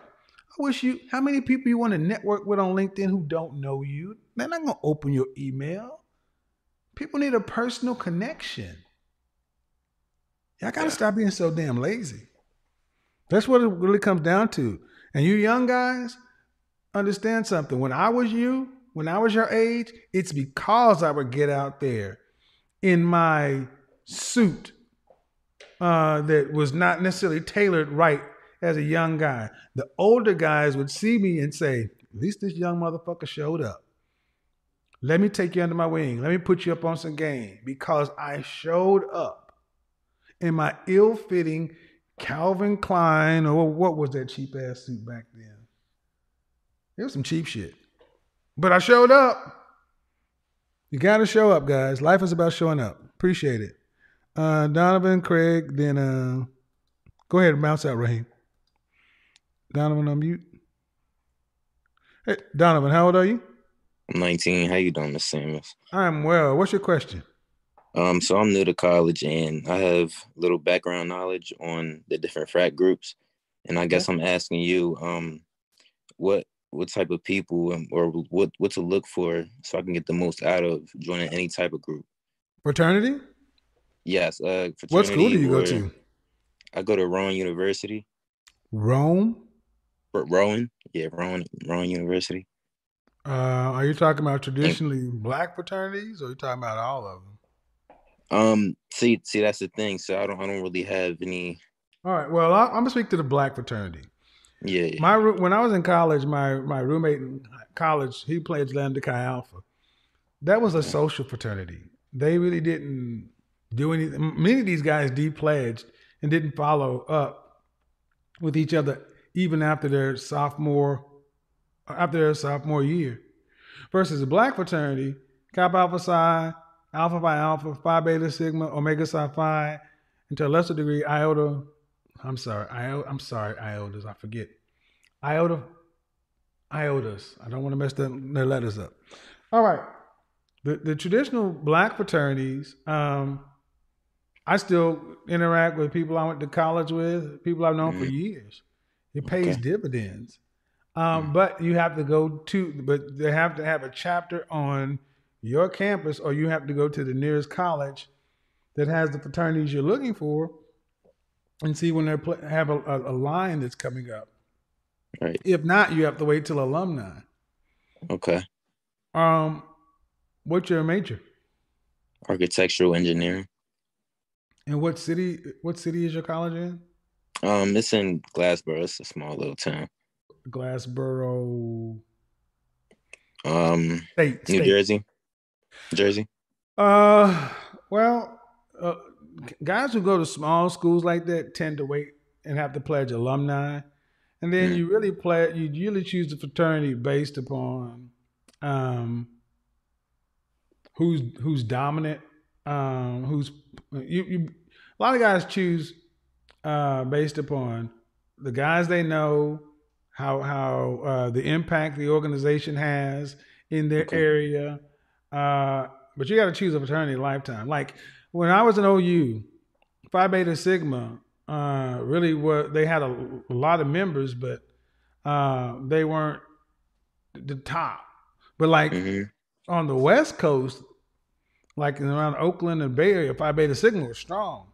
I wish you, how many people you want to network with on LinkedIn who don't know you? They're not going to open your email. People need a personal connection. Y'all got to stop being so damn lazy. That's what it really comes down to. And you young guys, understand something. When I was you, when I was your age, it's because I would get out there in my suit uh, that was not necessarily tailored right as a young guy. The older guys would see me and say, at least this young motherfucker showed up. Let me take you under my wing. Let me put you up on some game because I showed up in my ill fitting Calvin Klein or what was that cheap ass suit back then? It was some cheap shit. But I showed up. You got to show up, guys. Life is about showing up. Appreciate it. Uh, Donovan, Craig, then uh, go ahead and bounce out, Raheem. Donovan, unmute. Hey, Donovan, how old are you? I'm 19. How you doing, Miss Samuels? I'm well. What's your question? Um, so I'm new to college and I have little background knowledge on the different frat groups. And I guess I'm asking you, um, what what type of people or what what to look for so I can get the most out of joining any type of group. Fraternity? Yes. Uh, What school do you go to? I go to Rowan University. Rome? Ro- Rowan, yeah, Rowan Rowan University. Uh, are you talking about traditionally black fraternities or are you talking about all of them? Um, see, see, that's the thing. So I don't, I don't really have any. All right. Well, I, I'm gonna speak to the black fraternity. Yeah, yeah. My when I was in college, my my roommate in college, he played Lambda Chi Alpha. That was a social fraternity. They really didn't do anything. Many of these guys depledged and didn't follow up with each other even after their sophomore after their sophomore year. Versus the black fraternity, Kappa Alpha Psi, Alpha Phi Alpha, Phi Beta Sigma, Omega Psi Phi, and to a lesser degree, Iota. I'm sorry, Iota. I'm sorry, Iotas. I forget. Iota. Iotas. I don't want to mess their, their letters up. All right. The the traditional black fraternities, um, I still interact with people I went to college with, people I've known for years. It pays Okay. dividends. Um, but you have to go to, but they have to have a chapter on your campus, or you have to go to the nearest college that has the fraternities you're looking for, and see when they pl- have a, a, a line that's coming up. Right. If not, you have to wait till alumni. Okay. Um, what's your major? Architectural engineering. And what city? What city is your college in? Um, it's in Glassboro. It's a small little town. Glassboro. Um, State, New state. Jersey. Jersey. Uh, well, uh, guys who go to small schools like that tend to wait and have to pledge alumni, and then you really pledge. You really choose the fraternity based upon um, who's who's dominant, um, who's you. you a lot of guys choose uh, based upon the guys they know, how how uh, the impact the organization has in their area. Uh, but you got to choose a fraternity lifetime. Like when I was in OU, Phi Beta Sigma uh, really were they had a, a lot of members, but uh, they weren't the top. But like on the West Coast, like around Oakland and Bay Area, Phi Beta Sigma was strong.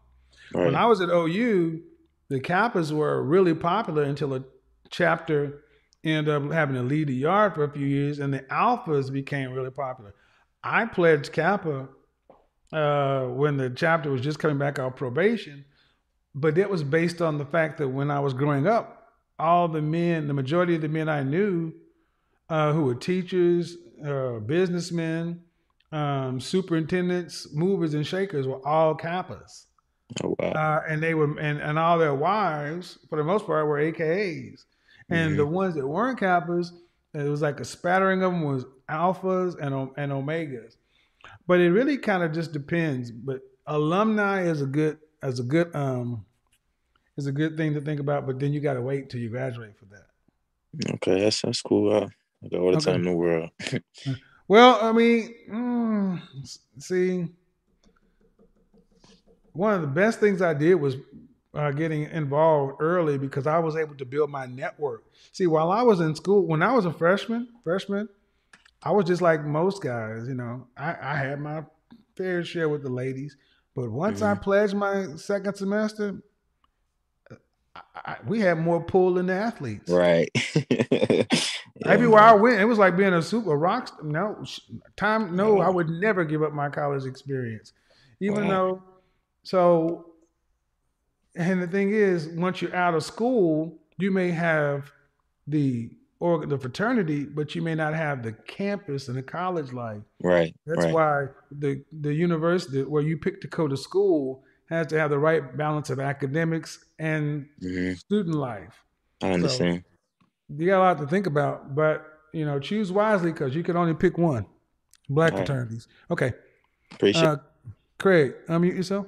When I was at OU, the Kappas were really popular until a chapter ended up having to lead the yard for a few years, and the Alphas became really popular. I pledged Kappa uh, when the chapter was just coming back off probation, but it was based on the fact that when I was growing up, all the men, the majority of the men I knew uh, who were teachers, uh, businessmen, um, superintendents, movers, and shakers were all Kappas. Oh wow. Uh, and they were, and, and all their wives, for the most part, were AKAs. And the ones that weren't Kappas, it was like a spattering of them was alphas and and omegas. But it really kind of just depends. But alumni is a good as a good um is a good thing to think about. But then you got to wait till you graduate for that. Okay, that's that's cool. Uh, I got all the Okay. time in the world. Well, I mean, mm, see, one of the best things I did was uh, getting involved early because I was able to build my network. See, while I was in school, when I was a freshman, freshman, I was just like most guys. You know, I, I had my fair share with the ladies, but once I mm-hmm. pledged my second semester, uh, I, I, we had more pull than the athletes. right. Everywhere I went, it was like being a super rock. star. No time. No, I would never give up my college experience, even Wow. though. So, and the thing is, once you're out of school, you may have the or the fraternity, but you may not have the campus and the college life. Right. That's right. why the the university where you pick to go to school has to have the right balance of academics and Mhm. student life. I So, understand. you got a lot to think about, but you know, choose wisely because you can only pick one. Black All right. fraternities. Okay. Appreciate Uh, Craig, unmute yourself.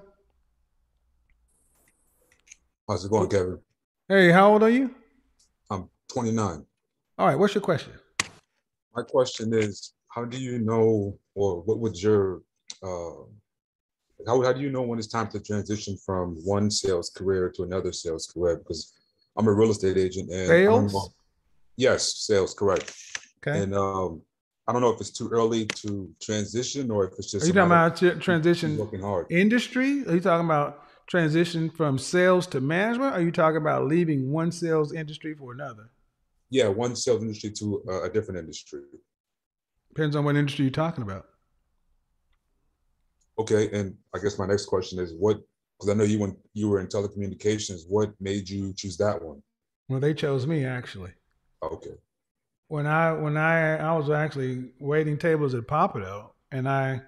How's it going, Kevin? Hey, how old are you? I'm 29. All right. What's your question? My question is, how do you know, or what would your, uh, how, how do you know when it's time to transition from one sales career to another sales career? Because I'm a real estate agent and Sales? yes, sales, correct. Okay. And um, I don't know if it's too early to transition or if it's just Are you talking about transition working hard. industry? Are you talking about transition from sales to management? Are you talking about leaving one sales industry for another? Yeah, one sales industry to uh, a different industry. Depends on what industry you're talking about. Okay, and I guess my next question is what, because I know you when you were in telecommunications, what made you choose that one? Well, they chose me actually. Okay. when I when I I was actually waiting tables at Pappadeaux, and I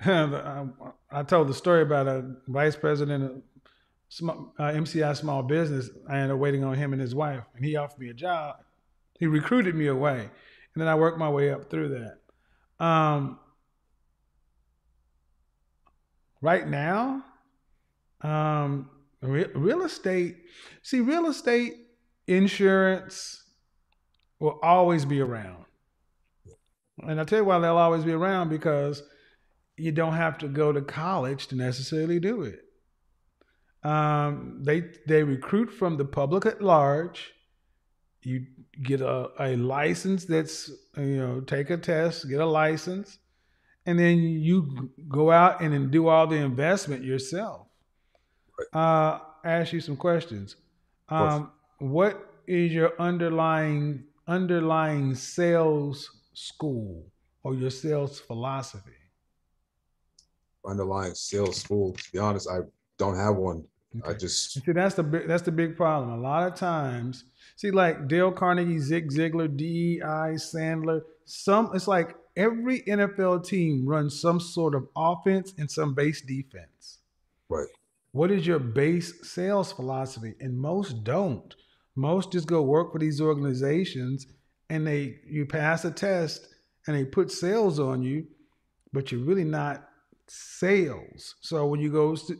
I, I told the story about a vice president of small, uh, MCI small business. I ended up waiting on him and his wife, and he offered me a job. He recruited me away, and then I worked my way up through that. Um, right now, um, re- real estate. See, real estate, insurance will always be around. And I'll tell you why they'll always be around because you don't have to go to college to necessarily do it. Um, they they recruit from the public at large. You get a, a license that's you know take a test, get a license, and then you go out and then do all the investment yourself. Uh, ask you some questions. Um, what is your underlying underlying sales school or your sales philosophy? Underlying sales school, to be honest, I don't have one. I just, See, that's the big, that's the big problem. A lot of times, see, like Dale Carnegie, Zig Ziglar, DEI, Sandler. Some it's like every NFL team runs some sort of offense and some base defense. Right. What is your base sales philosophy? And most don't. Most just go work for these organizations and they you pass a test and they put sales on you, but you're really not sales. So when you go sit,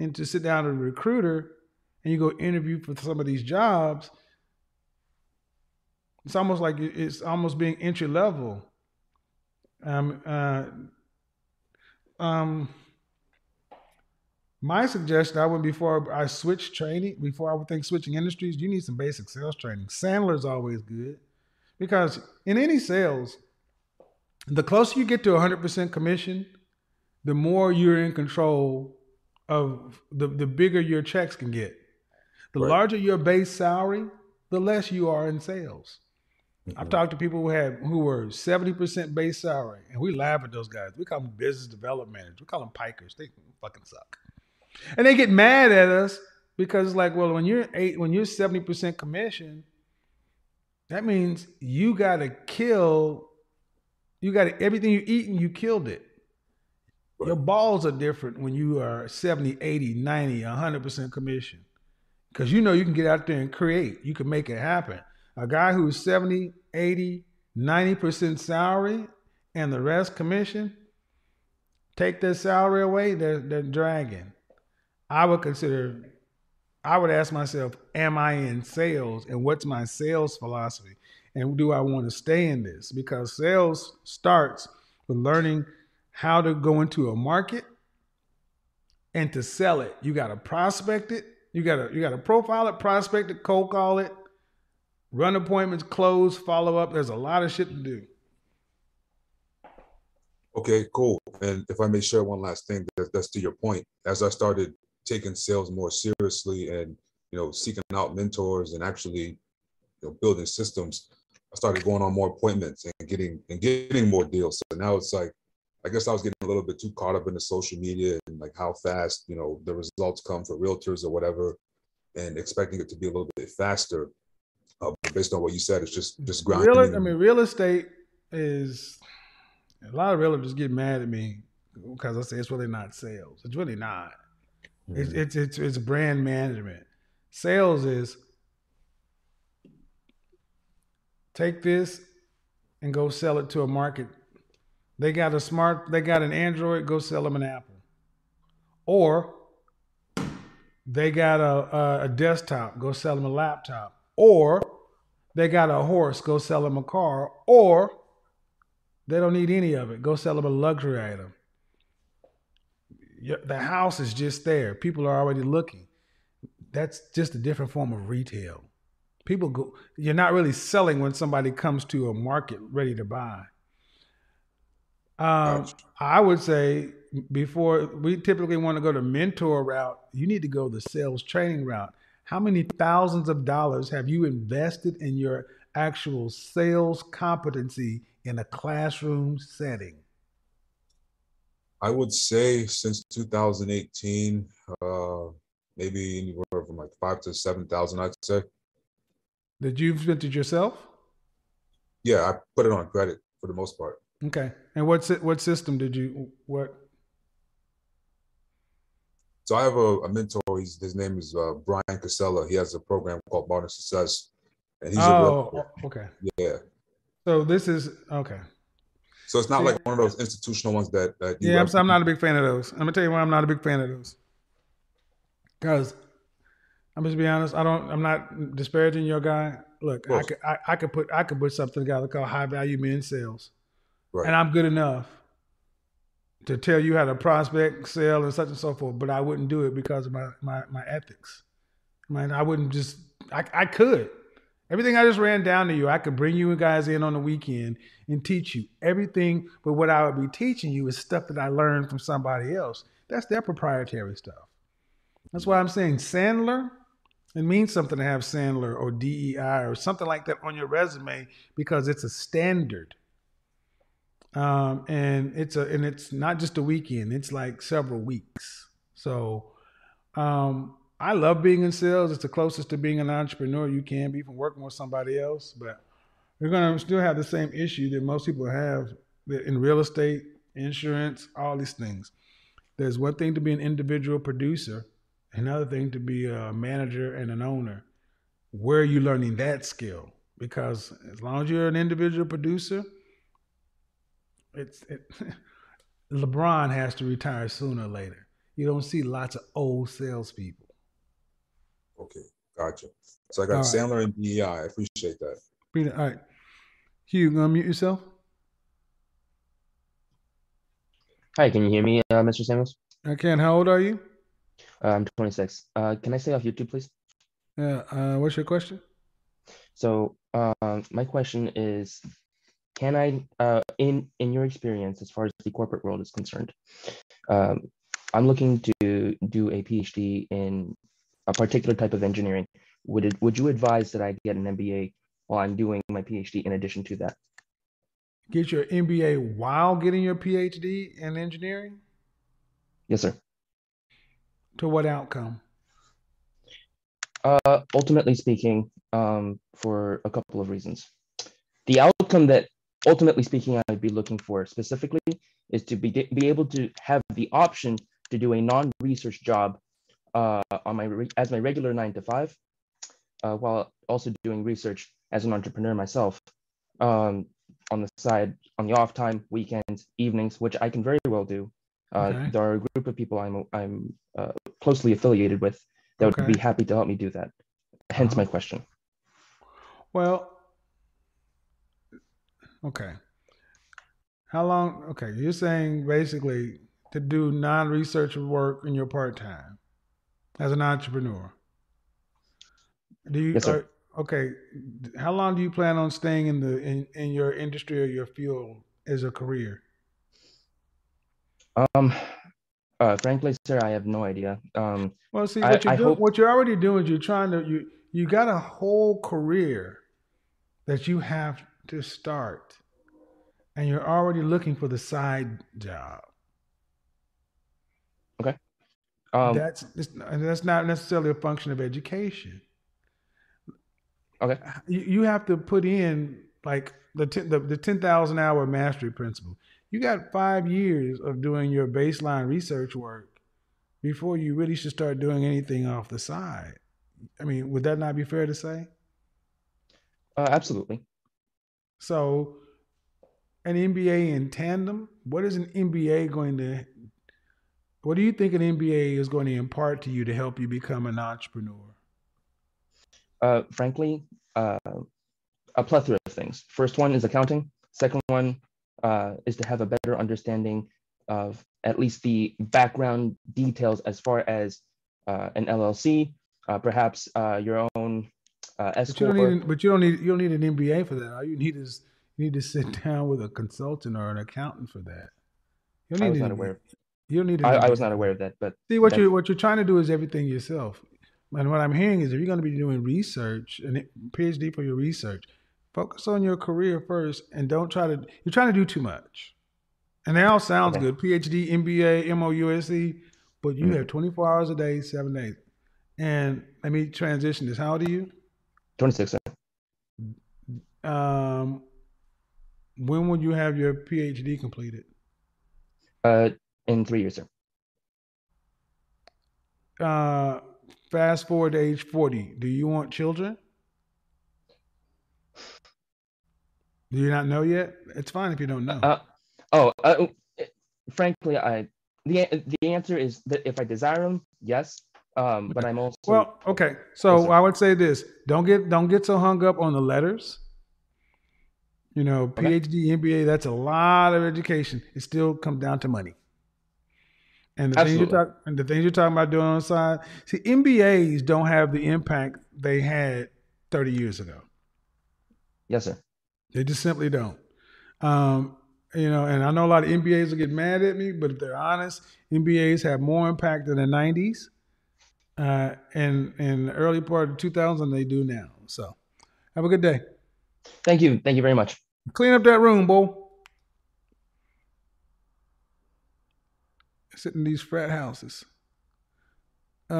and to sit down with a recruiter and you go interview for some of these jobs, it's almost like it's almost being entry level. Um, uh, um, my suggestion, I would before I switch training, before I would think switching industries, you need some basic sales training. Sandler's always good because in any sales, the closer you get to 100% commission, the more you're in control of the, the bigger your checks can get. The larger your base salary, the less you are in sales. I've mm-hmm. talked to people who had who were 70% base salary, and we laugh at those guys. We call them business development managers. We call them pikers. They fucking suck. And they get mad at us because it's like, well, when you're eight, when you're 70% commission, that means you gotta kill You got everything you eat and you killed it. Your balls are different when you are 70, 80, 90, 100% commission. Because you know you can get out there and create. You can make it happen. A guy who's 70, 80, 90% salary and the rest commission, take their salary away, they're, they're dragging. I would consider, I would ask myself, am I in sales and what's my sales philosophy? And do I want to stay in this? Because sales starts with learning how to go into a market and to sell it. You got to prospect it. You got to you got to profile it, prospect it, cold call it, run appointments, close, follow up. There's a lot of shit to do. Okay, cool. And if I may share one last thing, that, that's to your point. As I started taking sales more seriously and you know seeking out mentors and actually you know building systems, I started going on more appointments and getting and getting more deals. So now it's like I guess I was getting a little bit too caught up in the social media and like how fast you know the results come for realtors or whatever, and expecting it to be a little bit faster. Uh, based on what you said, it's just just grinding. Real, I mean, real estate is a lot of realtors get mad at me because I say it's really not sales. It's really not. It's, it's it's it's brand management. Sales is take this and go sell it to a market. They got a smart, they got an Android, go sell them an Apple. Or they got a, a, a desktop, go sell them a laptop. Or they got a horse, go sell them a car. Or they don't need any of it, go sell them a luxury item. The house is just there. People are already looking. That's just a different form of retail. People go, you're not really selling when somebody comes to a market ready to buy. Um, I would say before we typically want to go the mentor route, you need to go the sales training route. How many thousands of dollars have you invested in your actual sales competency in a classroom setting? I would say since 2018, uh, maybe anywhere from like five to seven thousand. I'd say. That you've spent it yourself? Yeah, I put it on credit for the most part. Okay. And what's it, what system did you what? So I have a, a mentor. He's, his name is uh, Brian Casella. He has a program called Modern Success, and he's a Oh, real. okay. Yeah. So this is okay. So it's not like one of those institutional ones that Yeah, I'm, I'm not a big fan of those. I'm gonna tell you why I'm not a big fan of those. Because I'm just be honest. I don't. I'm not disparaging your guy. Look, I could. I, I could put. I could put something together called high value men sales, Right. and I'm good enough to tell you how to prospect, sell, and such and so forth. But I wouldn't do it because of my my, my ethics. I wouldn't just. I I could. Everything I just ran down to you, I could bring you guys in on the weekend and teach you everything. But what I would be teaching you is stuff that I learned from somebody else. That's their proprietary stuff. That's why I'm saying Sandler. It means something to have Sandler or DEI or something like that on your resume because it's a standard. Um, and it's a and it's not just a weekend; it's like several weeks. So, um, I love being in sales. It's the closest to being an entrepreneur you can be from working with somebody else. But you're gonna still have the same issue that most people have in real estate, insurance, all these things. There's one thing to be an individual producer, another thing to be a manager and an owner. Where are you learning that skill? Because as long as you're an individual producer, it's it, LeBron has to retire sooner or later. You don't see lots of old salespeople. Okay, gotcha. So I got All right. Sandler and DEI. I appreciate that. Peter, all right. Hugh, you gonna mute yourself? Hi, can you hear me, uh, Mr. Samuels? I can. How old are you? Uh, I'm 26. Uh, can I stay off YouTube, please? Yeah. Uh, what's your question? So, uh, my question is, can I, uh, in in your experience, as far as the corporate world is concerned, um, I'm looking to do a PhD in a particular type of engineering. Would it, would you advise that I get an MBA while I'm doing my PhD in addition to that? Get your MBA while getting your PhD in engineering. Yes, sir. To what outcome? Uh, ultimately speaking, um, for a couple of reasons. The outcome that ultimately speaking, I'd be looking for specifically is to be, be able to have the option to do a non-research job uh, on my as my regular nine to five, uh, while also doing research as an entrepreneur myself um, on the side, on the off time, weekends, evenings, which I can very well do. Uh, Okay. There are a group of people I'm I'm uh, closely affiliated with that would be happy to help me do that. Hence my question. Well, okay. How long? Okay, you're saying basically to do non-research work in your part time as an entrepreneur. Do you? Yes, sir. are- okay. How long do you plan on staying in the in, in your industry or your field as a career? Um, uh, frankly, sir, I have no idea. Um, Well, see, I- what you're I doing, hope- what you're already doing is you're trying to you you got a whole career that you have to start, and you're already looking for the side job. Okay. Um, that's and that's not necessarily a function of education. Okay. You, you have to put in like the ten, the, the ten thousand hour mastery principle. You got five years of doing your baseline research work before you really should start doing anything off the side. I mean, would that not be fair to say? uh, absolutely. So, an MBA in tandem. What is an MBA going to? What do you think an MBA is going to impart to you to help you become an entrepreneur? Uh, frankly, uh, a plethora of things. First one is accounting. Second one uh, is to have a better understanding of at least the background details as far as uh, an LLC, uh, perhaps uh, your own uh, But you don't need. But you don't need. You don't need an MBA for that. All you need is you need to sit down with a consultant or an accountant for that. You don't I was not aware. You don't need. I, I was not aware of that, but See what you what you're trying to do is everything yourself. And what I'm hearing is if you're going to be doing research and PhD for your research, focus on your career first and don't try to you're trying to do too much. And it all sounds Okay. good. PhD, MBA, MOUSC, but you Mhm. have 24 hours a day, seven days. And let me transition this. How old are you? 26. sir. Um, when will you have your PhD completed? Uh, in three years, sir. Uh, fast forward to age 40. Do you want children? Do you not know yet? It's fine if you don't know. Uh, oh, uh, frankly, I the the answer is that if I desire them, yes. Um, but I'm also Well, okay. So I would say this: don't get don't get so hung up on the letters. You know, PhD, MBA, that's a lot of education. It still comes down to money. And the things you're talking and the things you're talking about doing on the side, see, MBAs don't have the impact they had 30 years ago. yes, sir. They just simply don't. Um, you know, and I know a lot of MBAs will get mad at me, but if they're honest, MBAs have more impact in the 90s uh, and in the early part of 2000 they do now. So have a good day. Thank you. Thank you very much. Clean up that room, boy. Sit in these frat houses. Uh,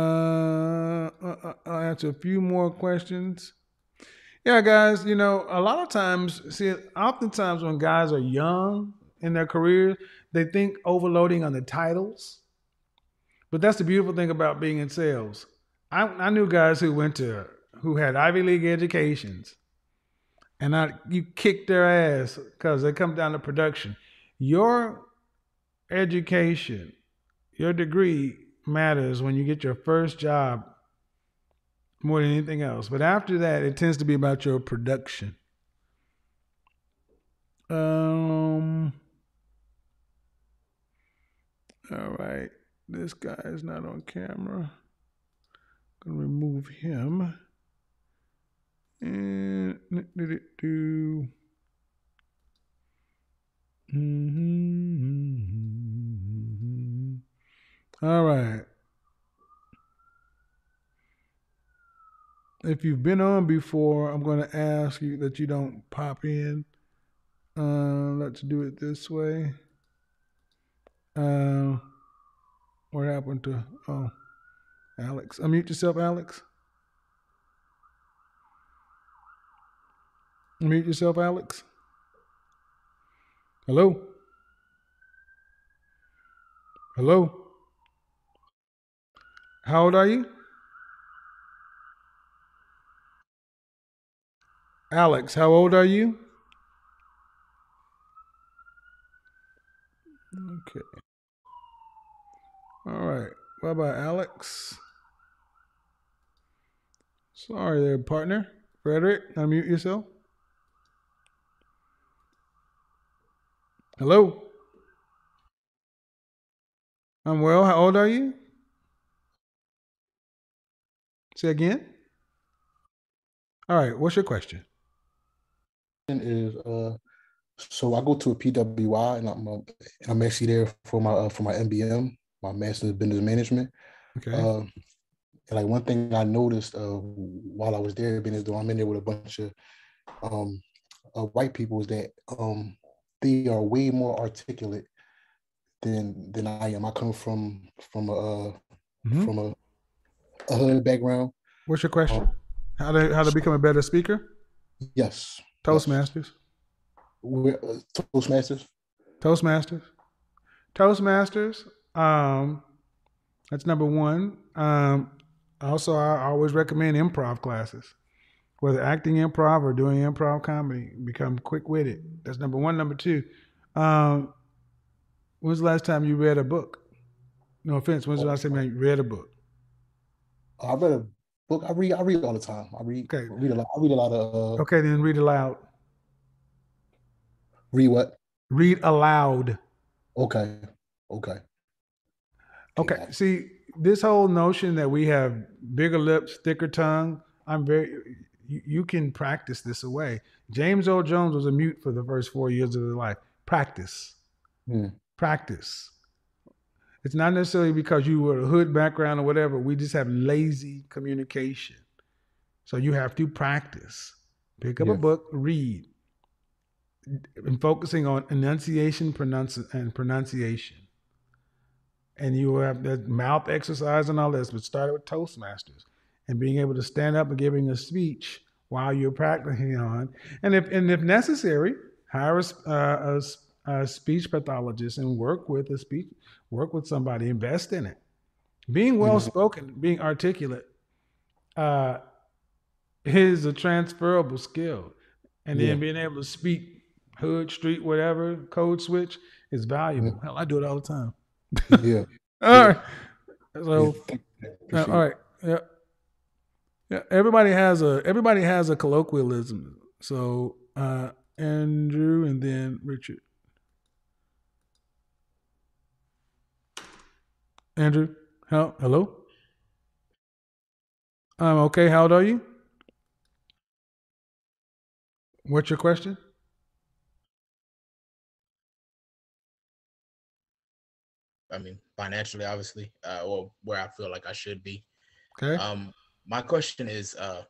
uh, uh, I'll answer a few more questions. Yeah, guys, you know, a lot of times, see, oftentimes when guys are young in their careers, they think overloading on the titles. But that's the beautiful thing about being in sales. I, I knew guys who went to, who had Ivy League educations, and I, you kick their ass because they come down to production. Your education, your degree matters when you get your first job more than anything else. But after that, it tends to be about your production. Um. All right, this guy is not on camera. I'm Gonna remove him. And do. Mm-hmm. All right. If you've been on before, I'm going to ask you that you don't pop in. Uh, let's do it this way. Uh, what happened to oh, Alex? Unmute yourself, Alex. Unmute yourself, Alex. Hello? Hello? How old are you? Alex, how old are you? Okay. All right. Bye bye, Alex. Sorry there, partner. Frederick, unmute yourself. Hello? I'm well. How old are you? Say again? All right. What's your question? is uh so I go to a PWI and I'm and I'm actually there for my uh, for my MBM, my Master's of Business Management. Okay. Uh, like one thing I noticed uh, while I was there, being as though I'm in there with a bunch of um, uh, white people, is that um, they are way more articulate than than I am. I come from from a uh, Mhm. from a, a hood background. What's your question? Um, How to how to become a better speaker? Yes. Toastmasters. Uh, Toastmasters. Toastmasters. Toastmasters. Um, that's number one. Um, also, I always recommend improv classes, whether acting improv or doing improv comedy. Become quick witted. That's number one. Number two. Um, when's the last time you read a book? No offense. When's the last time you read a book? I read a book. I read. I read all the time. I read. Okay. Read a lot. I read a lot of. Uh, Okay, then read aloud. Read what? Read aloud. Okay. Okay. Okay. See, this whole notion that we have bigger lips, thicker tongue, I'm very, you, you can practice this away. James Earl Jones was a mute for the first four years of his life. Practice. Hmm. Practice. It's not necessarily because you were a hood background or whatever. We just have lazy communication. So you have to practice. Pick up a book, read, and focusing on enunciation pronunci- and pronunciation. And you have that mouth exercise and all this, but start with Toastmasters and being able to stand up and giving a speech while you're practicing on. And if and if necessary, hire a, uh, a a speech pathologist and work with a speech, work with somebody, invest in it. Being well spoken, being articulate, uh, is a transferable skill. And then Yeah. being able to speak hood, street, whatever, code switch is valuable. Hell, I do it all the time. Yeah. all right. So, Yeah, thank you. Appreciate all right. Yeah. Yeah. Everybody has a everybody has a colloquialism. So uh Andrew and then Richard. Andrew, how hello? I'm okay, how old are you? What's your question? I mean, financially, obviously, uh, or where I feel like I should be. Okay. Um, my question is, uh,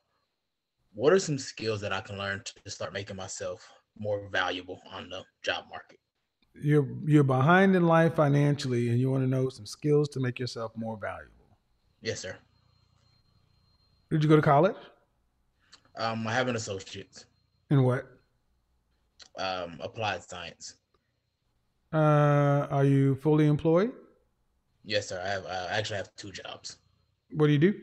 what are some skills that I can learn to start making myself more valuable on the job market? You're you're behind in life financially and you want to know some skills to make yourself more valuable. Yes, sir. Did you go to college? Um, I have an associate's, In what? um, applied science. Uh, are you fully employed? Yes, sir. I have. I actually have two jobs. What do you do?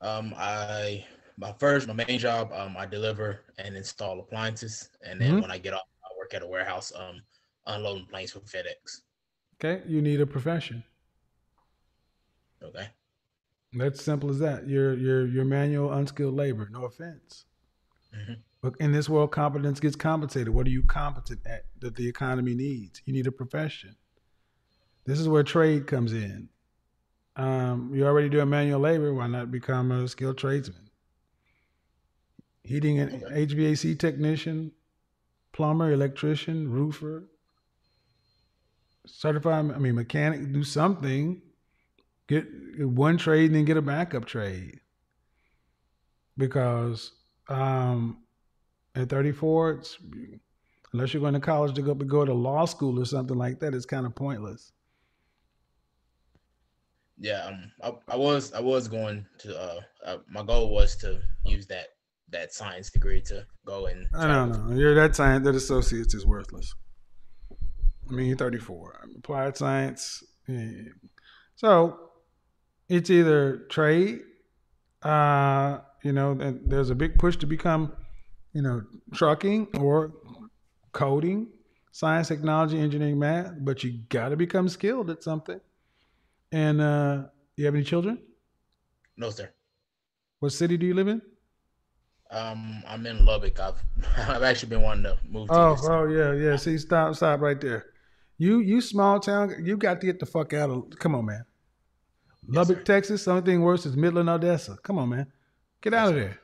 Um, I my first, my main job, um, I deliver and install appliances, and then Mhm. when I get off, I work at a warehouse, um, unloading planes for FedEx. Okay, you need a profession. Okay. That's simple as that. You're you're you're manual, unskilled labor. No offense. Mhm. But in this world, competence gets compensated. What are you competent at that the economy needs? You need a profession. This is where trade comes in. Um, you're already doing manual labor. Why not become a skilled tradesman? Heating and HVAC technician, plumber, electrician, roofer, certified. I mean, mechanic. Do something. Get one trade and then get a backup trade. Because um, at 34, it's unless you're going to college to go go to law school or something like that, it's kind of pointless. Yeah. Um, I, I was I was going to. Uh, uh, my goal was to use that that science degree to go and. I don't know. You're that science that associates is worthless. I mean, you're 34. Applied science. yeah. So it's either trade, uh, you know, there's a big push to become, you know, trucking or coding, science, technology, engineering, math, but you got to become skilled at something. And uh, you have any children? No, sir. What city do you live in? Um, I'm in Lubbock. I've I've actually been wanting to move to Oh, this. oh yeah, yeah. See, stop, stop right there. You, you small town, you got to get the fuck out of. Come on, man. Lubbock, Texas. The only thing worse is Midland, Odessa. Come on, man. Get out of there.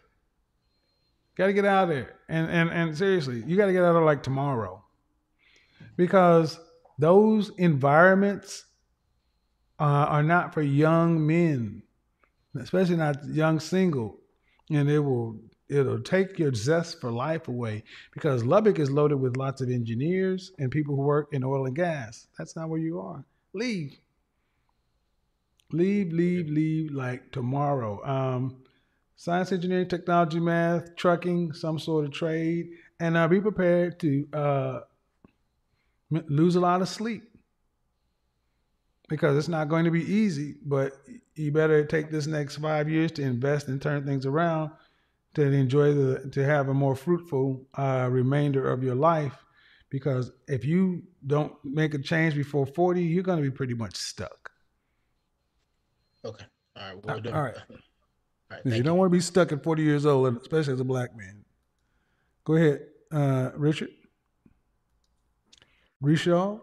Got to get out of there. And and and seriously, you got to get out of there like tomorrow, because those environments uh, are not for young men, especially not young single, and it will it'll take your zest for life away because Lubbock is loaded with lots of engineers and people who work in oil and gas. That's not where you are. Leave. Leave, leave, leave like tomorrow. Um, science, engineering, technology, math, trucking, some sort of trade, and uh, be prepared to uh, lose a lot of sleep because it's not going to be easy. But you better take this next five years to invest and turn things around to enjoy the to have a more fruitful uh, remainder of your life. Because if you don't make a change before forty, you're going to be pretty much stuck. Okay. All right. Well, All done. right. All right. you Thank don't want to be stuck at 40 years old, especially as a black man. Go ahead, uh, Richard. Rishaw.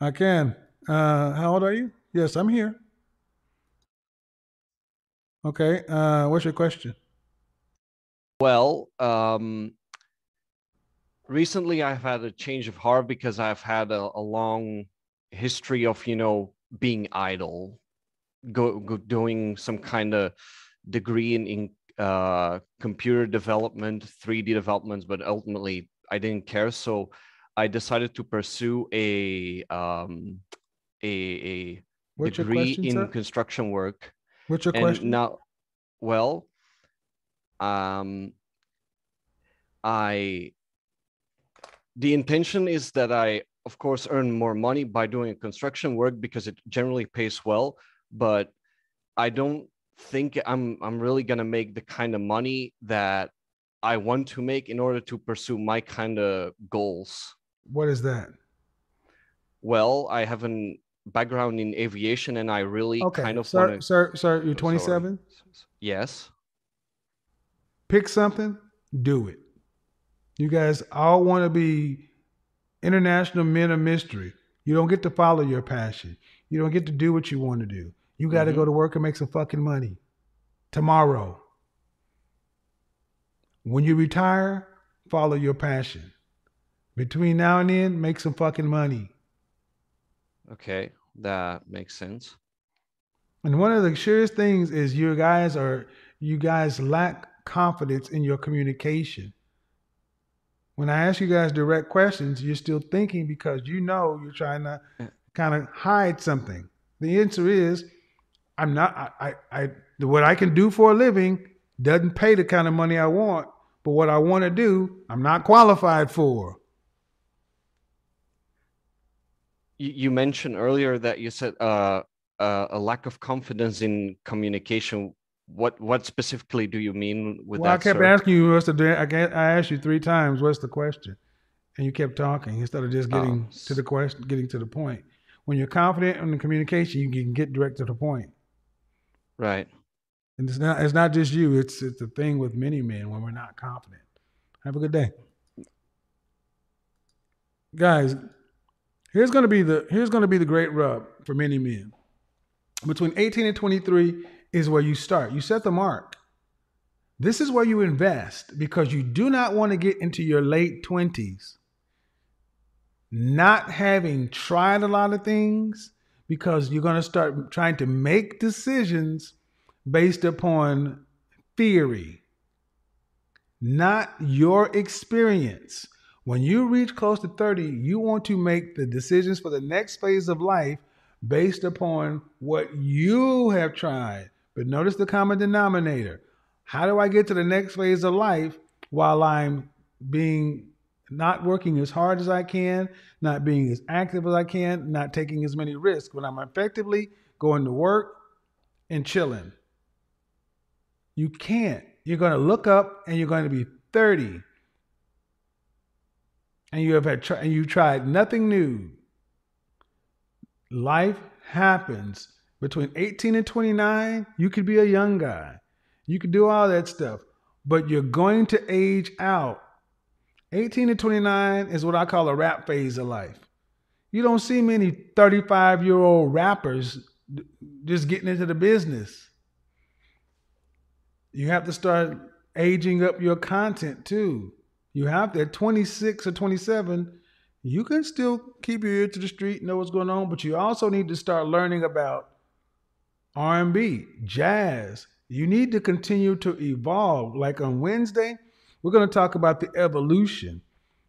I can. Uh, how old are you? Yes, I'm here. Okay. Uh, what's your question? Well, um, recently I've had a change of heart because I've had a, a long history of, you know, being idle, go, go doing some kind of degree in, in uh, computer development, 3D developments, but ultimately I didn't care. So I decided to pursue a um, a, a degree question, in sir? construction work. What's your and question? Now, well, um, I the intention is that I, of course, earn more money by doing construction work because it generally pays well. But I don't think I'm I'm really gonna make the kind of money that I want to make in order to pursue my kind of goals. What is that? Well, I have a background in aviation, and I really Okay, kind of sir, want to. sir, sir, you're 27. Yes. Pick something, do it. You guys all want to be international men of mystery. You don't get to follow your passion. You don't get to do what you want to do. You got to Mhm. go to work and make some fucking money tomorrow. When you retire, follow your passion. Between now and then, make some fucking money. Okay, that makes sense. And one of the surest things is you guys are you guys lack confidence in your communication. When I ask you guys direct questions, you're still thinking because you know you're trying to kind of hide something. The answer is, I'm not. I, I, I what I can do for a living doesn't pay the kind of money I want, but what I want to do, I'm not qualified for. You, you mentioned earlier that you said uh, uh, a lack of confidence in communication. What what specifically do you mean with well, I kept sir? asking you what's the. I, I asked you three times. What's the question? And you kept talking instead of just getting to the question, getting to the point. When you're confident in the communication, you can get direct to the point. Right. And it's not. It's not just you. It's it's a thing with many men when we're not confident. Have a good day, guys. Here's gonna be the here's gonna be the great rub for many men. Between 18 and 23 is where you start. You set the mark. This is where you invest because you do not want to get into your late 20s not having tried a lot of things because you're going to start trying to make decisions based upon theory, not your experience. When you reach close to 30, you want to make the decisions for the next phase of life based upon what you have tried. But notice the common denominator. How do I get to the next phase of life while I'm being not working as hard as I can, not being as active as I can, not taking as many risks when I'm effectively going to work and chilling. You can't. You're going to look up and you're going to be 30 and you have had and you tried nothing new. Life happens between 18 and 29. You could be a young guy. You could do all that stuff, but you're going to age out. 18 to 29 is what I call a rap phase of life. You don't see many 35 year old rappers just getting into the business. You have to start aging up your content too. You have to, at 26 or 27, you can still keep your ear to the street, and know what's going on, but you also need to start learning about R&B, jazz. You need to continue to evolve. Like on Wednesday, we're going to talk about the evolution.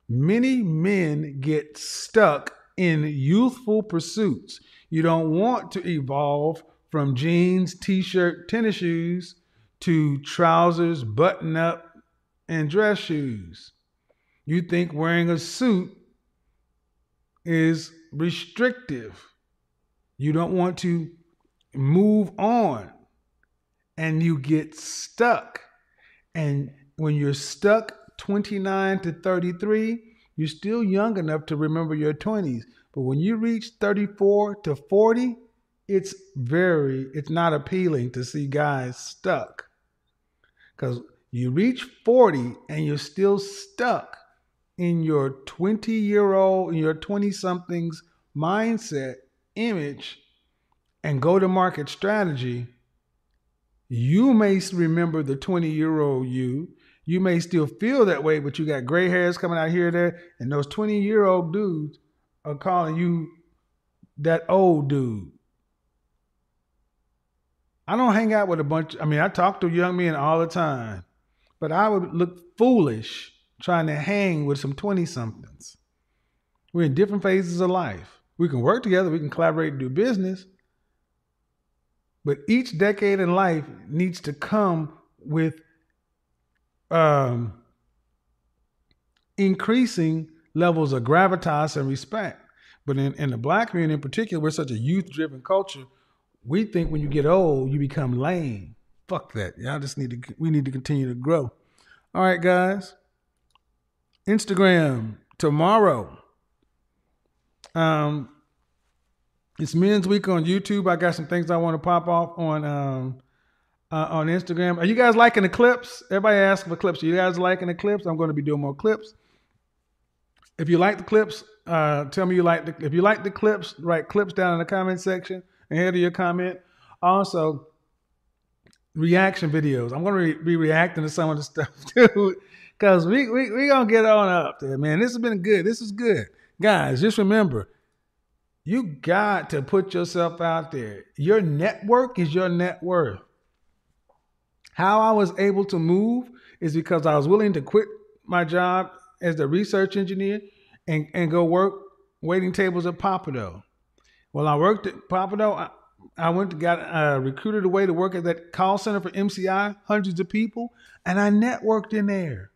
Many men get stuck in youthful pursuits. You don't want to evolve from jeans, t-shirt, tennis shoes to trousers, button up, and dress shoes. You think wearing a suit is restrictive. You don't want to move on and you get stuck. And when you're stuck 29 to 33, you're still young enough to remember your 20s. But when you reach 34 to 40, it's very, it's not appealing to see guys stuck. Because you reach 40 and you're still stuck in your 20 year old, in your 20 somethings mindset, image, and go to market strategy, you may remember the 20 year old you. You may still feel that way, but you got gray hairs coming out here there, and those 20 year old dudes are calling you that old dude. I don't hang out with a bunch. I mean, I talk to young men all the time, but I would look foolish trying to hang with some 20 somethings. We're in different phases of life. We can work together, we can collaborate and do business. But each decade in life needs to come with um, increasing levels of gravitas and respect. But in, in the black community in particular, we're such a youth driven culture. We think when you get old, you become lame. Fuck that. Y'all just need to, we need to continue to grow. All right, guys. Instagram tomorrow. Um, it's Men's Week on YouTube. I got some things I want to pop off on um, uh, on Instagram. Are you guys liking the clips? Everybody asking for clips. Are you guys liking the clips? I'm going to be doing more clips. If you like the clips, uh, tell me you like the. If you like the clips, write clips down in the comment section and head to your comment. Also, reaction videos. I'm going to re- be reacting to some of the stuff too. Cause we we we gonna get on up there, man. This has been good. This is good, guys. Just remember, you got to put yourself out there. Your network is your net worth. How I was able to move is because I was willing to quit my job as the research engineer and, and go work waiting tables at Pappadeaux. Well, I worked at Pappadeaux. I, I went to got uh, recruited away to work at that call center for MCI, hundreds of people, and I networked in there.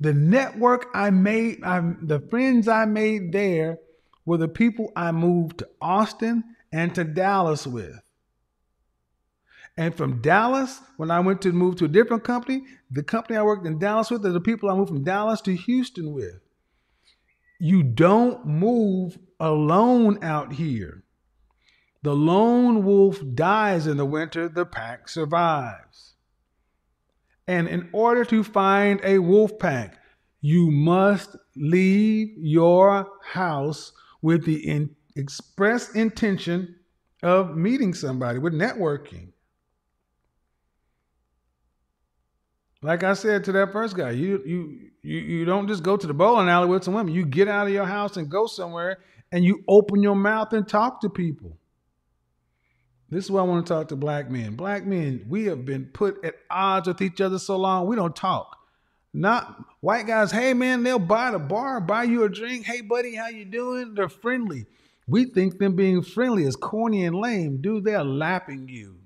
The network I made, I, the friends I made there were the people I moved to Austin and to Dallas with. And from Dallas, when I went to move to a different company, the company I worked in Dallas with are the people I moved from Dallas to Houston with. You don't move alone out here. The lone wolf dies in the winter, the pack survives. And in order to find a wolf pack, you must leave your house with the in, express intention of meeting somebody, with networking. Like I said to that first guy, you you you you don't just go to the bowling alley with some women. You get out of your house and go somewhere and you open your mouth and talk to people. This is why I want to talk to black men. Black men, we have been put at odds with each other so long, we don't talk. Not white guys, hey man, they'll buy the bar, buy you a drink. Hey buddy, how you doing? They're friendly. We think them being friendly is corny and lame. Dude, they're lapping you.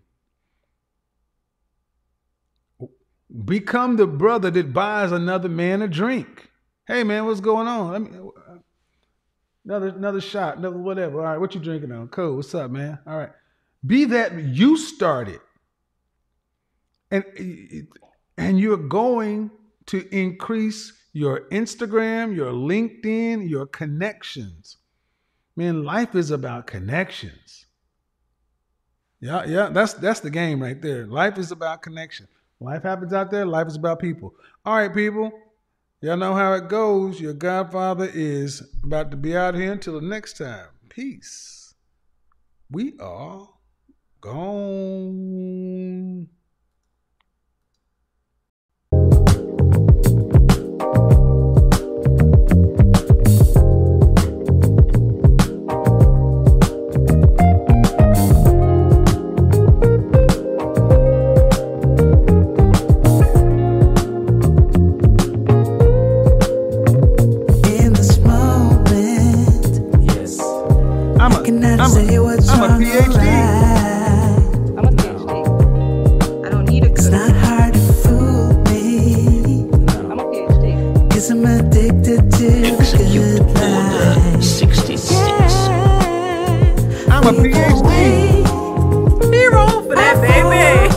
Become the brother that buys another man a drink. Hey man, what's going on? Another another shot, another whatever. All right, what you drinking on? Cool. What's up, man? All right. Be that you started. And and you're going to increase your Instagram, your LinkedIn, your connections. Man, life is about connections. Yeah, yeah, that's that's the game right there. Life is about connection. Life happens out there, life is about people. All right, people. Y'all know how it goes. Your godfather is about to be out here until the next time. Peace. We are gone. A PhD. Be roll for that, baby.